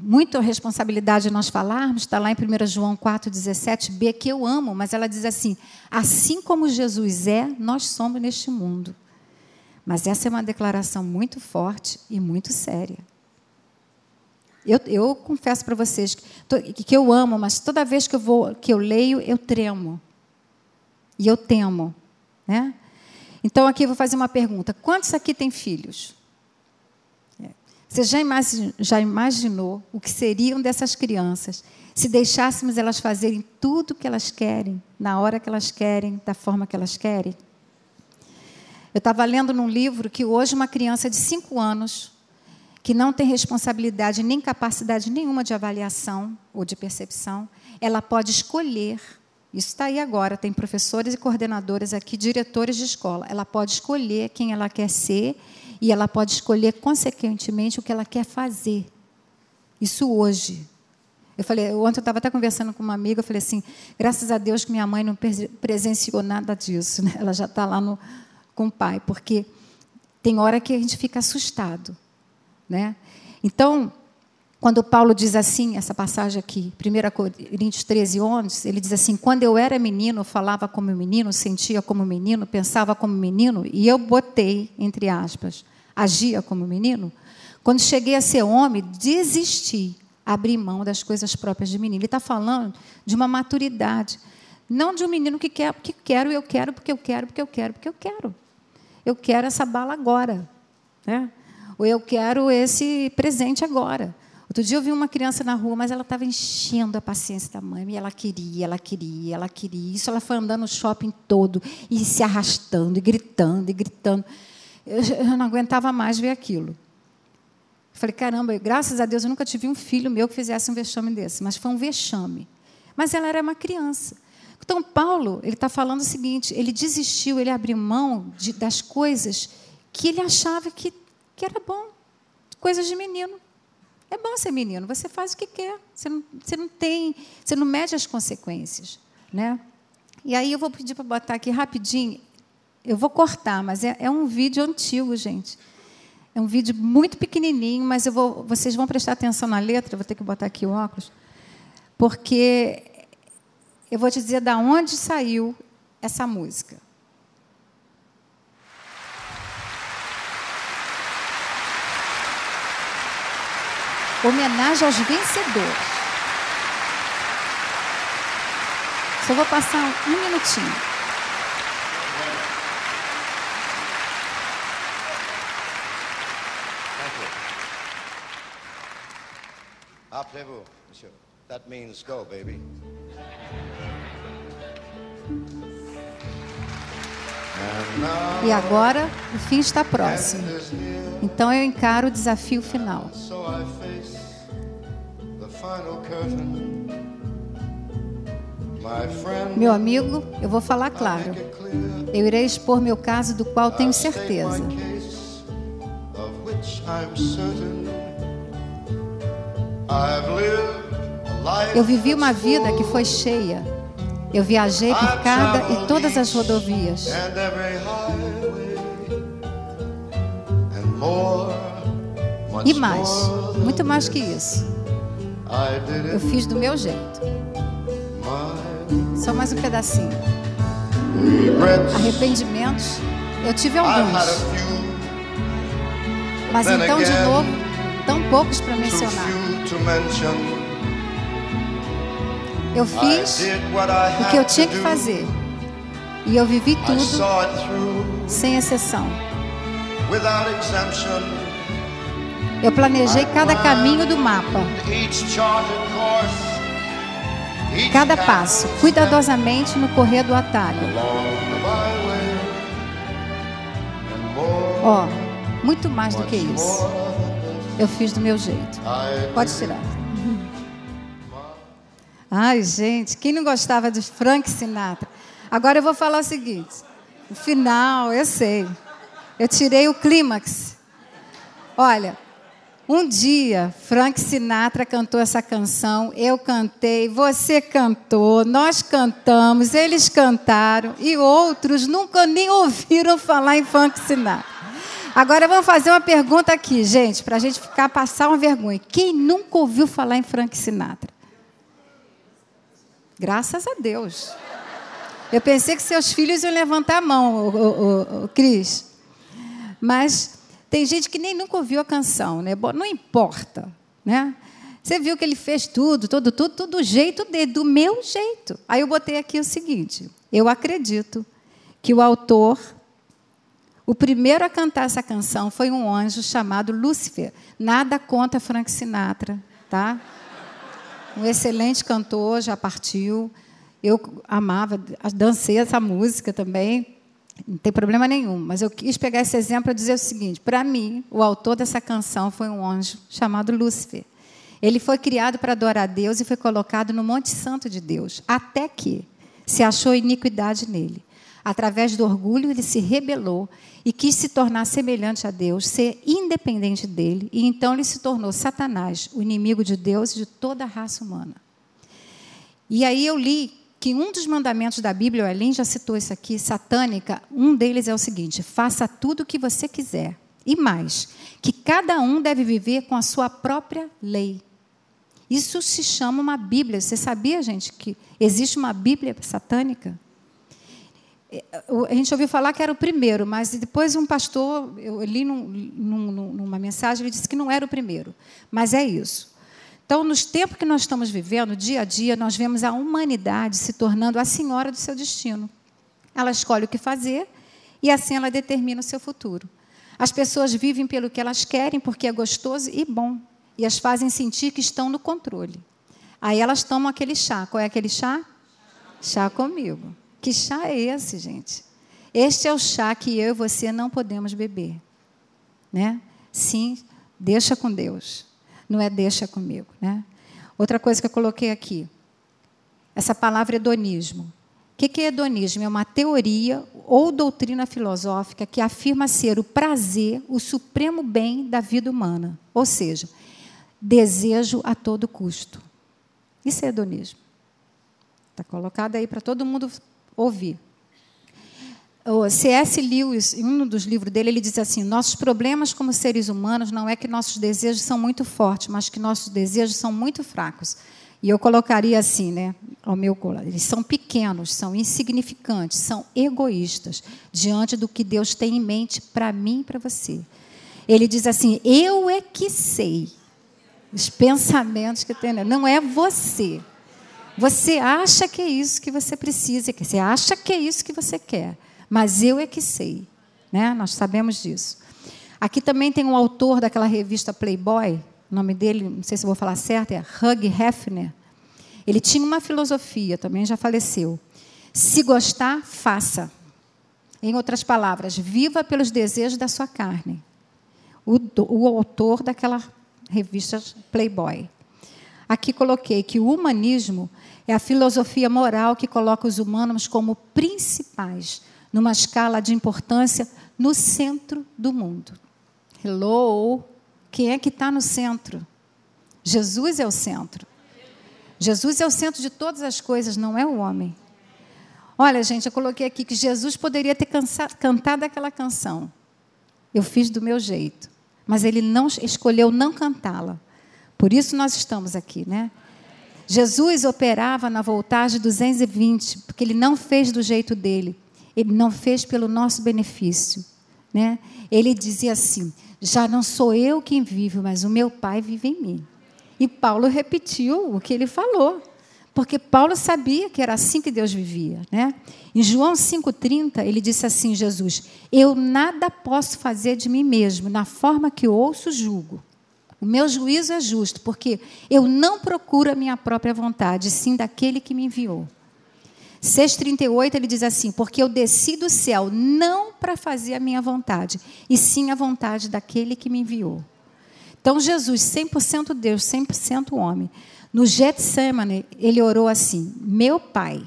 muito responsabilidade nós falarmos, está lá em 1 João 4,17b, que eu amo, mas ela diz assim: assim como Jesus é, nós somos neste mundo. Mas essa é uma declaração muito forte e muito séria. Eu, eu confesso para vocês que, que eu amo, mas toda vez que eu, vou, que eu leio, eu tremo. E eu temo. Né? Então, aqui eu vou fazer uma pergunta: quantos aqui têm filhos? Você já imaginou, já imaginou o que seriam dessas crianças se deixássemos elas fazerem tudo o que elas querem, na hora que elas querem, da forma que elas querem? Eu estava lendo num livro que hoje uma criança de 5 anos, que não tem responsabilidade nem capacidade nenhuma de avaliação ou de percepção, ela pode escolher. Isso está aí agora, tem professores e coordenadores aqui, diretores de escola. Ela pode escolher quem ela quer ser e ela pode escolher consequentemente o que ela quer fazer. Isso hoje. Eu falei, ontem eu estava até conversando com uma amiga, eu falei assim, graças a Deus que minha mãe não presenciou nada disso, né? ela já está lá no, com o pai, porque tem hora que a gente fica assustado, né? Então, quando Paulo diz assim, essa passagem aqui, 1 Coríntios 13, 11, ele diz assim: Quando eu era menino, falava como menino, sentia como menino, pensava como menino, e eu botei, entre aspas, agia como menino. Quando cheguei a ser homem, desisti, abri mão das coisas próprias de menino. Ele está falando de uma maturidade, não de um menino que quer, que quero, eu quero, porque eu quero, porque eu quero, porque eu quero. Eu quero essa bala agora, né? Ou eu quero esse presente agora. Outro dia eu vi uma criança na rua, mas ela estava enchendo a paciência da mãe. E ela queria, ela queria, ela queria. Isso ela foi andando no shopping todo e se arrastando, e gritando, e gritando. Eu, eu não aguentava mais ver aquilo. Falei, caramba, graças a Deus eu nunca tive um filho meu que fizesse um vexame desse, mas foi um vexame. Mas ela era uma criança. Então, Paulo, ele está falando o seguinte: ele desistiu, ele abriu mão de, das coisas que ele achava que, que era bom, coisas de menino. É bom ser menino, você faz o que quer, você não, você não tem, você não mede as consequências. Né? E aí eu vou pedir para botar aqui rapidinho, eu vou cortar, mas é, é, um vídeo antigo, gente. É um vídeo muito pequenininho, mas eu vou, vocês vão prestar atenção na letra, vou ter que botar aqui o óculos, porque eu vou te dizer da onde saiu essa música. Homenagem aos vencedores. Só vou passar um minutinho. Appelez-vous, monsieur. That means go, baby. E agora, o fim está próximo. Então eu encaro o desafio final. Meu amigo, eu vou falar claro. Eu irei expor meu caso do qual tenho certeza. Eu vivi uma vida que foi cheia. Eu viajei por cada e todas as rodovias. E mais, muito mais que isso. Eu fiz do meu jeito. Só mais um pedacinho. Arrependimentos, eu tive alguns. Mas então, de novo, tão poucos para mencionar. Eu fiz o que eu tinha que fazer. E eu vivi tudo sem exceção. Eu planejei cada caminho do mapa. Cada passo, cuidadosamente no correr do atalho. Ó, oh, muito mais do que isso. Eu fiz do meu jeito. Pode tirar. Ai, gente, quem não gostava de Frank Sinatra? Agora eu vou falar o seguinte: o final, eu sei. Eu tirei o clímax. Olha, um dia, Frank Sinatra cantou essa canção, eu cantei, você cantou, nós cantamos, eles cantaram e outros nunca nem ouviram falar em Frank Sinatra. Agora vamos fazer uma pergunta aqui, gente, para a gente ficar passar uma vergonha. Quem nunca ouviu falar em Frank Sinatra? Graças a Deus. Eu pensei que seus filhos iam levantar a mão, o, o, o Cris. Mas tem gente que nem nunca ouviu a canção, né? Não importa, né? Você viu que ele fez tudo, tudo, tudo, tudo do jeito dele, do meu jeito. Aí eu botei aqui o seguinte: eu acredito que o autor, o primeiro a cantar essa canção foi um anjo chamado Lúcifer. Nada contra Frank Sinatra, tá? Um excelente cantor, já partiu. Eu amava, dancei essa música também. Não tem problema nenhum, mas eu quis pegar esse exemplo para dizer o seguinte: para mim, o autor dessa canção foi um anjo chamado Lúcifer. Ele foi criado para adorar a Deus e foi colocado no Monte Santo de Deus, até que se achou iniquidade nele. Através do orgulho, ele se rebelou e quis se tornar semelhante a Deus, ser independente dele, e então ele se tornou Satanás, o inimigo de Deus e de toda a raça humana. E aí eu li que um dos mandamentos da Bíblia, o Ellen já citou isso aqui, satânica, um deles é o seguinte: faça tudo o que você quiser. E mais, que cada um deve viver com a sua própria lei. Isso se chama uma Bíblia. Você sabia, gente, que existe uma Bíblia satânica? É, a gente ouviu falar que era o primeiro, mas depois um pastor, eu li num, num, numa mensagem, ele disse que não era o primeiro. Mas é isso. Então, nos tempos que nós estamos vivendo, dia a dia, nós vemos a humanidade se tornando a senhora do seu destino. Ela escolhe o que fazer e assim ela determina o seu futuro. As pessoas vivem pelo que elas querem, porque é gostoso e bom, e as fazem sentir que estão no controle. Aí elas tomam aquele chá. Qual é aquele chá? Chá comigo. Que chá é esse, gente? Este é o chá que eu e você não podemos beber. Né? Sim, deixa com Deus. Não é deixa comigo. Né? Outra coisa que eu coloquei aqui. Essa palavra hedonismo. O que é hedonismo? É uma teoria ou doutrina filosófica que afirma ser o prazer, o supremo bem da vida humana. Ou seja, desejo a todo custo. Isso é hedonismo. Está colocado aí para todo mundo ouvir. O C.S. Lewis, em um dos livros dele, ele diz assim: nossos problemas como seres humanos não é que nossos desejos são muito fortes, mas que nossos desejos são muito fracos. E eu colocaria assim, né, ao meu colar. Eles são pequenos, são insignificantes, são egoístas diante do que Deus tem em mente para mim e para você. Ele diz assim: eu é que sei os pensamentos que tem, não é você. Você acha que é isso que você precisa, você acha que é isso que você quer, mas eu é que sei, né? Nós sabemos disso. Aqui também tem um autor daquela revista Playboy, o nome dele, não sei se vou falar certo, é Hugh Hefner. Ele tinha uma filosofia, também já faleceu. Se gostar, faça. Em outras palavras, viva pelos desejos da sua carne. O, o autor daquela revista Playboy. Aqui coloquei que o humanismo é a filosofia moral que coloca os humanos como principais, numa escala de importância, no centro do mundo. Hello! Quem é que está no centro? Jesus é o centro. Jesus é o centro de todas as coisas, não é o homem. Olha, gente, eu coloquei aqui que Jesus poderia ter cantado aquela canção. Eu fiz do meu jeito. Mas ele não escolheu não cantá-la. Por isso nós estamos aqui, né? Jesus operava na voltagem 220, porque ele não fez do jeito dele. Ele não fez pelo nosso benefício, né? Ele dizia assim: "Já não sou eu quem vive, mas o meu Pai vive em mim". E Paulo repetiu o que ele falou, porque Paulo sabia que era assim que Deus vivia, né? Em João 5:30, ele disse assim: Jesus, eu nada posso fazer de mim mesmo, na forma que ouço, julgo. O meu juízo é justo, porque eu não procuro a minha própria vontade, sim daquele que me enviou. 6,38 ele diz assim: Porque eu desci do céu não para fazer a minha vontade, e sim a vontade daquele que me enviou. Então, Jesus, 100% Deus, 100% homem, no Getsemane, ele orou assim: Meu Pai,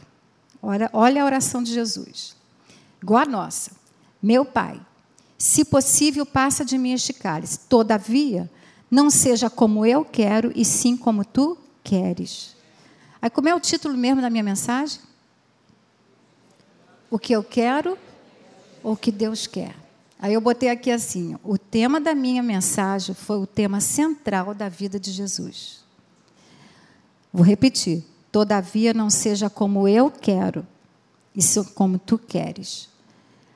olha, olha a oração de Jesus, igual a nossa. Meu Pai, se possível, passa de mim este cálice. Todavia, não seja como eu quero, e sim como tu queres. Aí, como é o título mesmo da minha mensagem? O que eu quero ou o que Deus quer? Aí eu botei aqui assim: o tema da minha mensagem foi o tema central da vida de Jesus. Vou repetir: todavia não seja como eu quero, e como tu queres.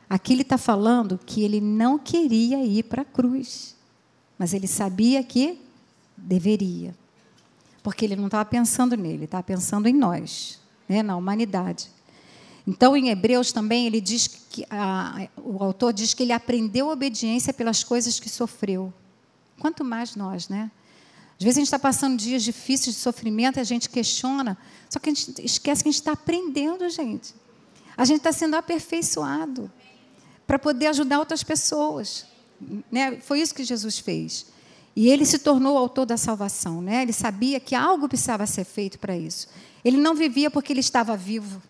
Aqui ele está falando que ele não queria ir para a cruz. Mas ele sabia que deveria. Porque ele não estava pensando nele, estava pensando em nós, né, na humanidade. Então, em Hebreus também, ele diz que a, o autor diz que ele aprendeu obediência pelas coisas que sofreu. Quanto mais nós, né? Às vezes a gente está passando dias difíceis de sofrimento a gente questiona, só que a gente esquece que a gente está aprendendo, gente. A gente está sendo aperfeiçoado para poder ajudar outras pessoas. Né? Foi isso que Jesus fez. E ele se tornou o autor da salvação. Né? Ele sabia que algo precisava ser feito para isso. Ele não vivia porque ele estava vivo.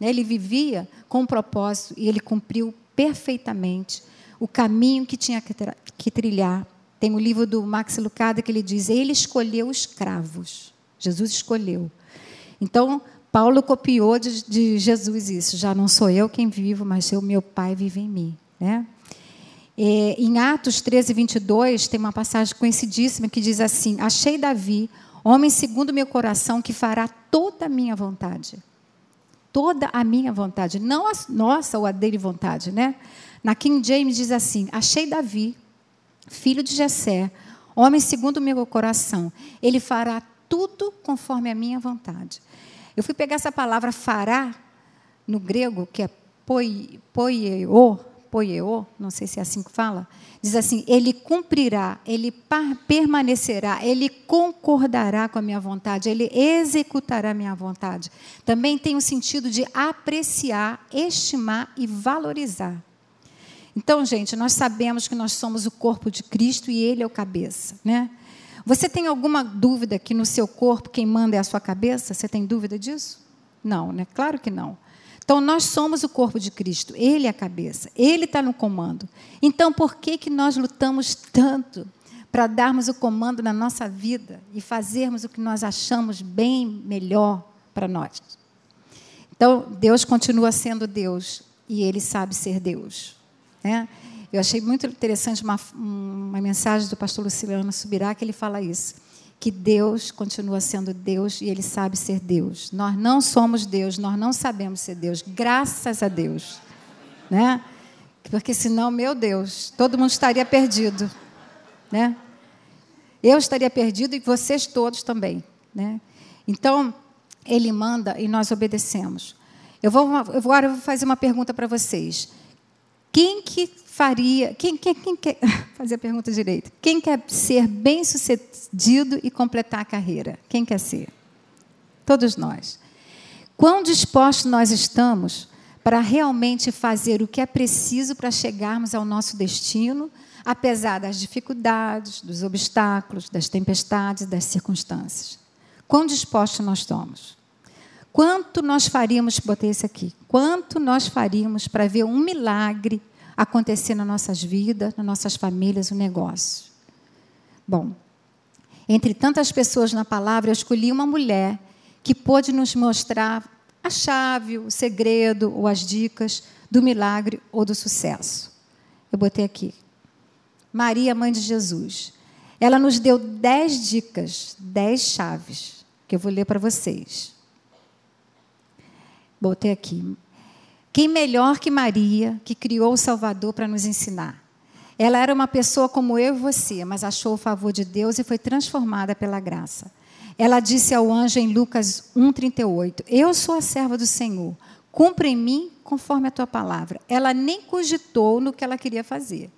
Ele vivia com um propósito e ele cumpriu perfeitamente o caminho que tinha que trilhar. Tem o livro do Max Lucado que ele diz: Ele escolheu os cravos. Jesus escolheu. Então, Paulo copiou de, de, Jesus isso. Já não sou eu quem vivo, mas o meu Pai vive em mim. Né? E, em Atos 13, 22, tem uma passagem conhecidíssima que diz assim: Achei Davi, homem segundo meu coração, que fará toda a minha vontade. Toda a minha vontade, não a nossa ou a dele vontade, né? Na King James diz assim: Achei Davi, filho de Jessé, homem segundo o meu coração. Ele fará tudo conforme a minha vontade. Eu fui pegar essa palavra fará no grego, que é poi, poieo, poieo, não sei se é assim que fala, diz assim: ele cumprirá, ele permanecerá, ele concordará com a minha vontade, ele executará a minha vontade. Também tem o sentido de apreciar, estimar e valorizar. Então, gente, nós sabemos que nós somos o corpo de Cristo e Ele é o cabeça, né? Você tem alguma dúvida que no seu corpo quem manda é a sua cabeça? Você tem dúvida disso? Não, né? Claro que não. Então, nós somos o corpo de Cristo, Ele é a cabeça, Ele está no comando. Então, por que, que nós lutamos tanto para darmos o comando na nossa vida e fazermos o que nós achamos bem melhor para nós? Então, Deus continua sendo Deus e Ele sabe ser Deus. Né? Eu achei muito interessante uma, uma mensagem do pastor Luciliano Subirá, que ele fala isso, que Deus continua sendo Deus e Ele sabe ser Deus. Nós não somos Deus, nós não sabemos ser Deus, graças a Deus. Né? Porque senão, meu Deus, todo mundo estaria perdido. Né? Eu estaria perdido e vocês todos também. Né? Então, Ele manda e nós obedecemos. Eu vou, agora eu vou fazer uma pergunta para vocês. Quem que faria, quem, quem, quem quer fazer a pergunta direito? Quem quer ser bem-sucedido e completar a carreira? Quem quer ser? Todos nós. Quão dispostos nós estamos para realmente fazer o que é preciso para chegarmos ao nosso destino, apesar das dificuldades, dos obstáculos, das tempestades, das circunstâncias? Quão dispostos nós estamos? Quanto nós faríamos, botei esse aqui, quanto nós faríamos para ver um milagre acontecer nas nossas vidas, nas nossas famílias, o um negócio? Bom, entre tantas pessoas na palavra, eu escolhi uma mulher que pôde nos mostrar a chave, o segredo ou as dicas do milagre ou do sucesso. Eu botei aqui. Maria, mãe de Jesus. Ela nos deu dez dicas, dez chaves, que eu vou ler para vocês. Botei aqui. Quem melhor que Maria, que criou o Salvador para nos ensinar? Ela era uma pessoa como eu e você, mas achou o favor de Deus e foi transformada pela graça. Ela disse ao anjo em Lucas 1,38: Eu sou a serva do Senhor, cumpra em mim conforme a tua palavra. Ela nem cogitou no que ela queria fazer.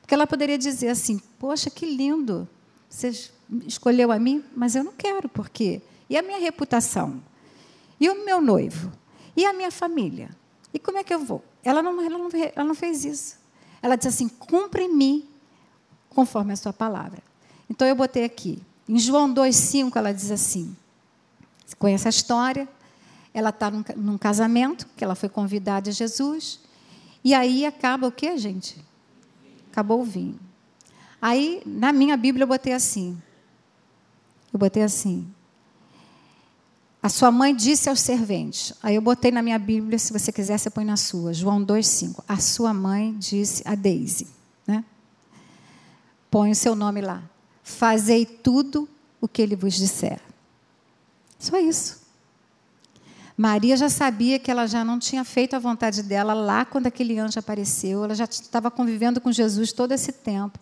Porque ela poderia dizer assim: Poxa, que lindo, você escolheu a mim, mas eu não quero, por quê? E a minha reputação? E o meu noivo? E a minha família? E como é que eu vou? Ela não, ela não, ela não fez isso. Ela disse assim: cumpre em mim conforme a sua palavra. Então eu botei aqui. Em João 2,5 ela diz assim: você conhece a história? Ela está num, num, casamento, que ela foi convidada a Jesus. E aí acaba o que, gente? Acabou o vinho. Aí, na minha Bíblia, eu botei assim. Eu botei assim. A sua mãe disse aos serventes. Aí eu botei na minha Bíblia, se você quiser, você põe na sua. João 2,5. A sua mãe disse a Daisy. Né? Põe o seu nome lá. Fazei tudo o que ele vos disser. Só isso. Maria já sabia que ela já não tinha feito a vontade dela lá quando aquele anjo apareceu. Ela já estava convivendo com Jesus todo esse tempo.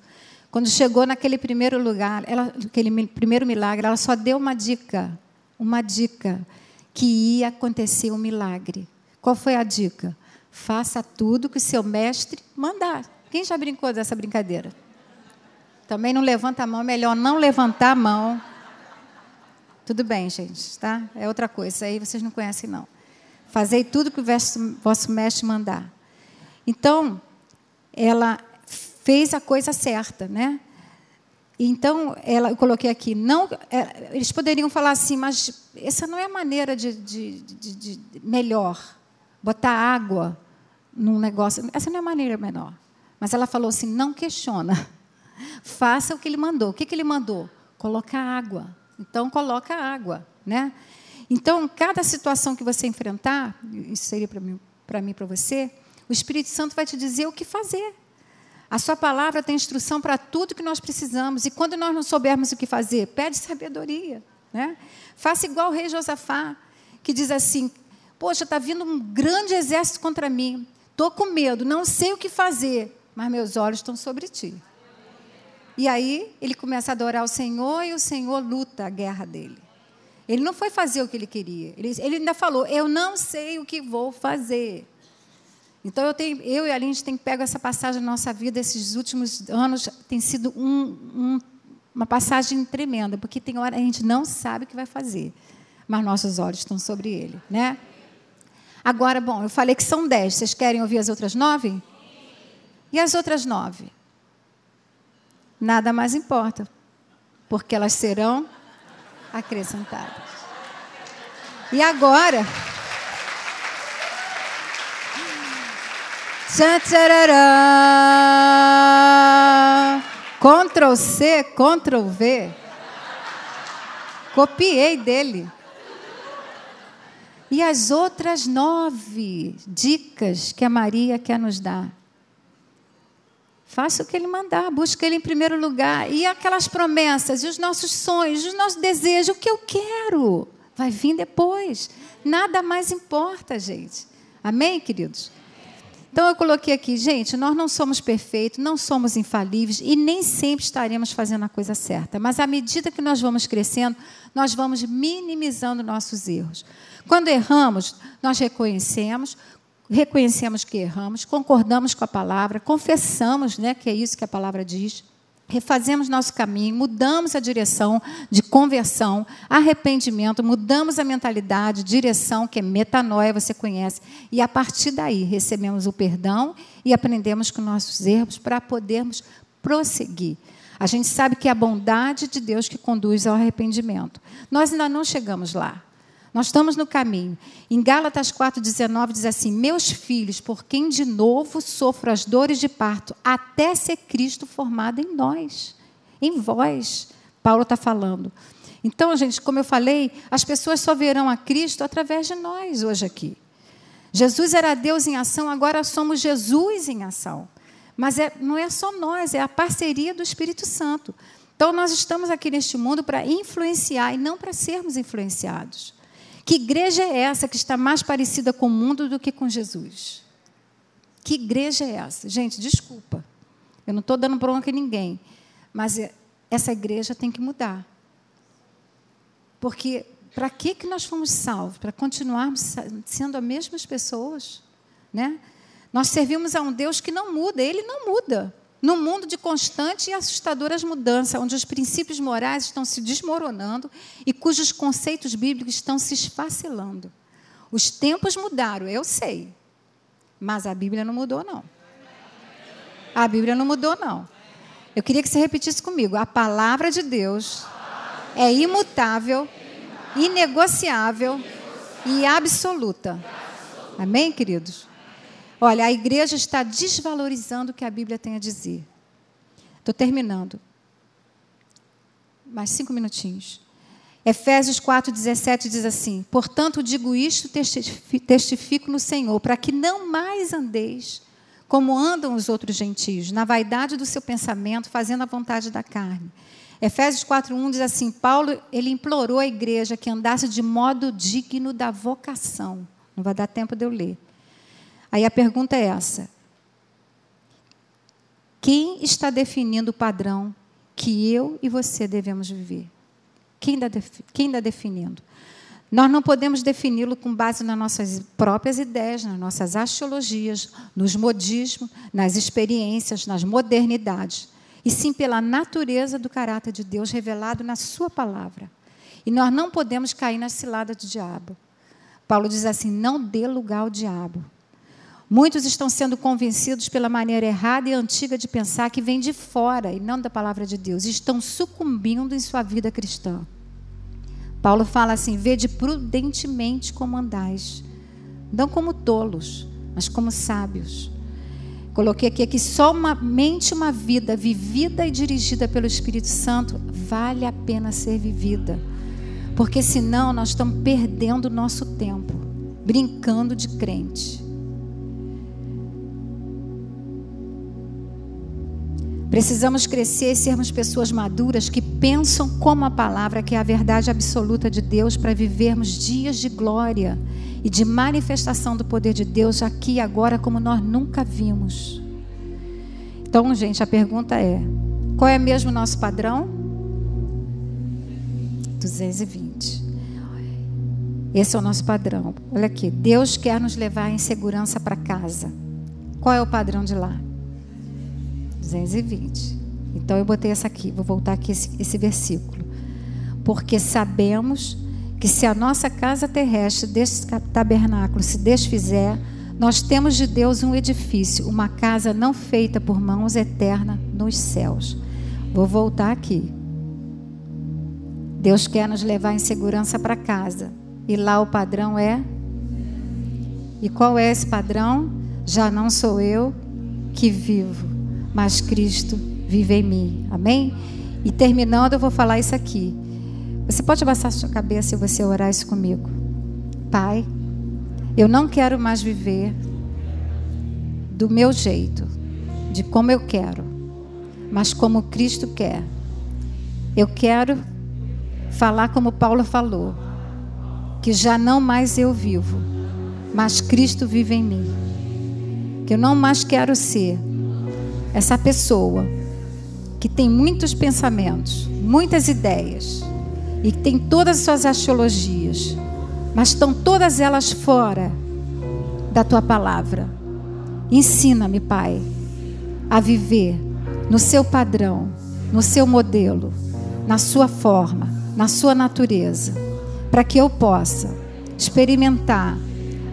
Quando chegou naquele primeiro lugar, ela, aquele primeiro milagre, ela só deu uma dica uma dica que ia acontecer um milagre. Qual foi a dica? Faça tudo que o seu mestre mandar. Quem já brincou dessa brincadeira? Também não levanta a mão, melhor não levantar a mão. Tudo bem, gente, tá? É outra coisa, isso aí vocês não conhecem, não. Fazei tudo que o vosso mestre mandar. Então, ela fez a coisa certa, né? Então, ela, eu coloquei aqui, não, é, eles poderiam falar assim, mas essa não é a maneira de, de, de, de melhor. botar água num negócio. Essa não é a maneira menor. Mas ela falou assim: não questiona. Faça o que ele mandou. O que, que ele mandou? Colocar água. Então, coloca água. Né? Então, cada situação que você enfrentar, isso seria para mim, para mim, para você, o Espírito Santo vai te dizer o que fazer. A sua palavra tem instrução para tudo que nós precisamos. E quando nós não soubermos o que fazer, pede sabedoria. Né? Faça igual o rei Josafá, que diz assim: Poxa, está vindo um grande exército contra mim. Estou com medo, não sei o que fazer, mas meus olhos estão sobre ti. E aí ele começa a adorar o Senhor e o Senhor luta a guerra dele. Ele não foi fazer o que ele queria. Ele, ele ainda falou: Eu não sei o que vou fazer. Então eu, tenho, eu e a Aline tem pego essa passagem na nossa vida esses últimos anos tem sido um, um, uma passagem tremenda, porque tem hora a gente não sabe o que vai fazer, mas nossos olhos estão sobre ele, né? Agora, bom, eu falei que são dez. Vocês querem ouvir as outras nove? E as outras nove? Nada mais importa, porque elas serão acrescentadas. E agora. Ctrl C, Ctrl V. Copiei dele. E as outras nove dicas que a Maria quer nos dar. Faça o que ele mandar, busque ele em primeiro lugar. E aquelas promessas, e os nossos sonhos, os nossos desejos, o que eu quero, vai vir depois. Nada mais importa, gente. Amém, queridos? Então eu coloquei aqui, gente, nós não somos perfeitos, não somos infalíveis e nem sempre estaremos fazendo a coisa certa. Mas à medida que nós vamos crescendo, nós vamos minimizando nossos erros. Quando erramos, nós reconhecemos, reconhecemos que erramos, concordamos com a palavra, confessamos, né, que é isso que a palavra diz refazemos nosso caminho, mudamos a direção de conversão, arrependimento, mudamos a mentalidade, direção, que é metanoia, você conhece, e a partir daí recebemos o perdão e aprendemos com nossos erros para podermos prosseguir. A gente sabe que é a bondade de Deus que conduz ao arrependimento. Nós ainda não chegamos lá. Nós estamos no caminho. Em Gálatas 4,19 diz assim: Meus filhos, por quem de novo sofro as dores de parto, até ser Cristo formado em nós, em vós. Paulo está falando. Então, gente, como eu falei, as pessoas só verão a Cristo através de nós hoje aqui. Jesus era Deus em ação, agora somos Jesus em ação. Mas é, não é só nós, é a parceria do Espírito Santo. Então, nós estamos aqui neste mundo para influenciar e não para sermos influenciados. Que igreja é essa que está mais parecida com o mundo do que com Jesus? Que igreja é essa? Gente, desculpa. Eu não estou dando bronca em ninguém. Mas é, essa igreja tem que mudar. Porque para que, que nós fomos salvos? Para continuarmos sendo as mesmas pessoas? Né? Nós servimos a um Deus que não muda, ele não muda. Num mundo de constante e assustadoras mudanças, onde os princípios morais estão se desmoronando e cujos conceitos bíblicos estão se esfacelando. Os tempos mudaram, eu sei, mas a Bíblia não mudou, não. A Bíblia não mudou, não. Eu queria que você repetisse comigo: a palavra de Deus é imutável, inegociável e absoluta. Amém, queridos? Olha, a igreja está desvalorizando o que a Bíblia tem a dizer. Estou terminando. Mais cinco minutinhos. Efésios 4,17 diz assim: Portanto, digo isto, testifico no Senhor, para que não mais andeis como andam os outros gentios, na vaidade do seu pensamento, fazendo a vontade da carne. Efésios 4:1 diz assim: Paulo ele implorou à igreja que andasse de modo digno da vocação. Não vai dar tempo de eu ler. Aí a pergunta é essa: quem está definindo o padrão que eu e você devemos viver? Quem está, quem está definindo? Nós não podemos defini-lo com base nas nossas próprias ideias, nas nossas axiologias, nos modismos, nas experiências, nas modernidades, e sim pela natureza do caráter de Deus revelado na Sua palavra. E nós não podemos cair na cilada do diabo. Paulo diz assim: não dê lugar ao diabo. Muitos estão sendo convencidos pela maneira errada e antiga de pensar que vem de fora e não da palavra de Deus. Estão sucumbindo em sua vida cristã. Paulo fala assim: vede prudentemente como andais, não como tolos, mas como sábios. Coloquei aqui que somente uma vida vivida e dirigida pelo Espírito Santo vale a pena ser vivida. Porque senão nós estamos perdendo o nosso tempo, brincando de crente. Precisamos crescer e sermos pessoas maduras que pensam como a palavra, que é a verdade absoluta de Deus, para vivermos dias de glória e de manifestação do poder de Deus aqui e agora, como nós nunca vimos. Então, gente, a pergunta é: qual é mesmo o nosso padrão? 220. Esse é o nosso padrão. Olha aqui, Deus quer nos levar em segurança para casa. Qual é o padrão de lá? 220. Então eu botei essa aqui, vou voltar aqui esse, esse versículo. Porque sabemos que se a nossa casa terrestre deste tabernáculo se desfizer, nós temos de Deus um edifício, uma casa não feita por mãos eterna nos céus. Vou voltar aqui. Deus quer nos levar em segurança para casa. E lá o padrão é. E qual é esse padrão? Já não sou eu que vivo, mas Cristo vive em mim. Amém? E terminando, eu vou falar isso aqui. Você pode abaixar sua cabeça e você orar isso comigo. Pai, eu não quero mais viver do meu jeito, de como eu quero, mas como Cristo quer. Eu quero falar como Paulo falou, que já não mais eu vivo, mas Cristo vive em mim. Que eu não mais quero ser essa pessoa que tem muitos pensamentos, muitas ideias e que tem todas as suas axiologias, mas estão todas elas fora da tua palavra. Ensina-me, Pai, a viver no seu padrão, no seu modelo, na sua forma, na sua natureza, para que eu possa experimentar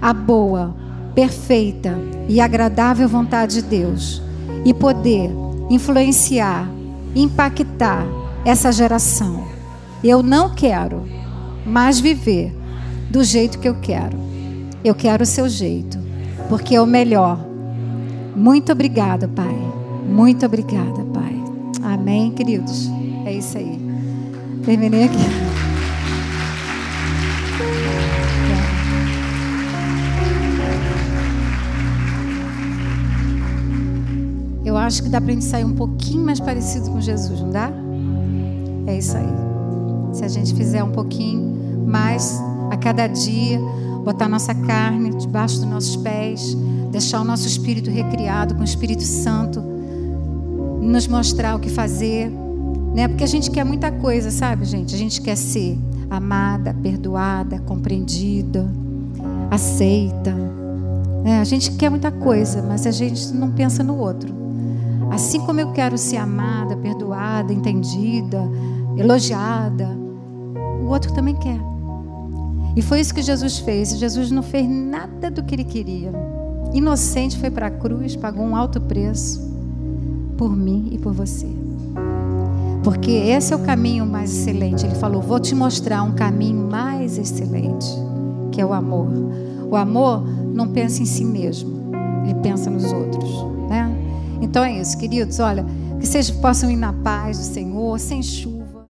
a boa, perfeita e agradável vontade de Deus e poder influenciar, impactar essa geração. Eu não quero mais viver do jeito que eu quero. Eu quero o seu jeito, porque é o melhor. Muito obrigada, Pai. Muito obrigada, Pai. Amém, queridos. É isso aí. Terminei aqui. Eu acho que dá para a gente sair um pouquinho mais parecido com Jesus, não dá? É isso aí. Se a gente fizer um pouquinho mais a cada dia, botar nossa carne debaixo dos nossos pés, deixar o nosso espírito recriado com o Espírito Santo, nos mostrar o que fazer, né? Porque a gente quer muita coisa, sabe, gente? A gente quer ser amada, perdoada, compreendida, aceita. É, a gente quer muita coisa, mas a gente não pensa no outro. Assim como eu quero ser amada, perdoada, entendida, elogiada, o outro também quer. E foi isso que Jesus fez. Jesus não fez nada do que ele queria. Inocente foi para a cruz, pagou um alto preço por mim e por você. Porque esse é o caminho mais excelente. Ele falou: Vou te mostrar um caminho mais excelente, que é o amor. O amor não pensa em si mesmo, ele pensa nos outros, né? Então é isso, queridos. Olha, que vocês possam ir na paz do Senhor, sem chuva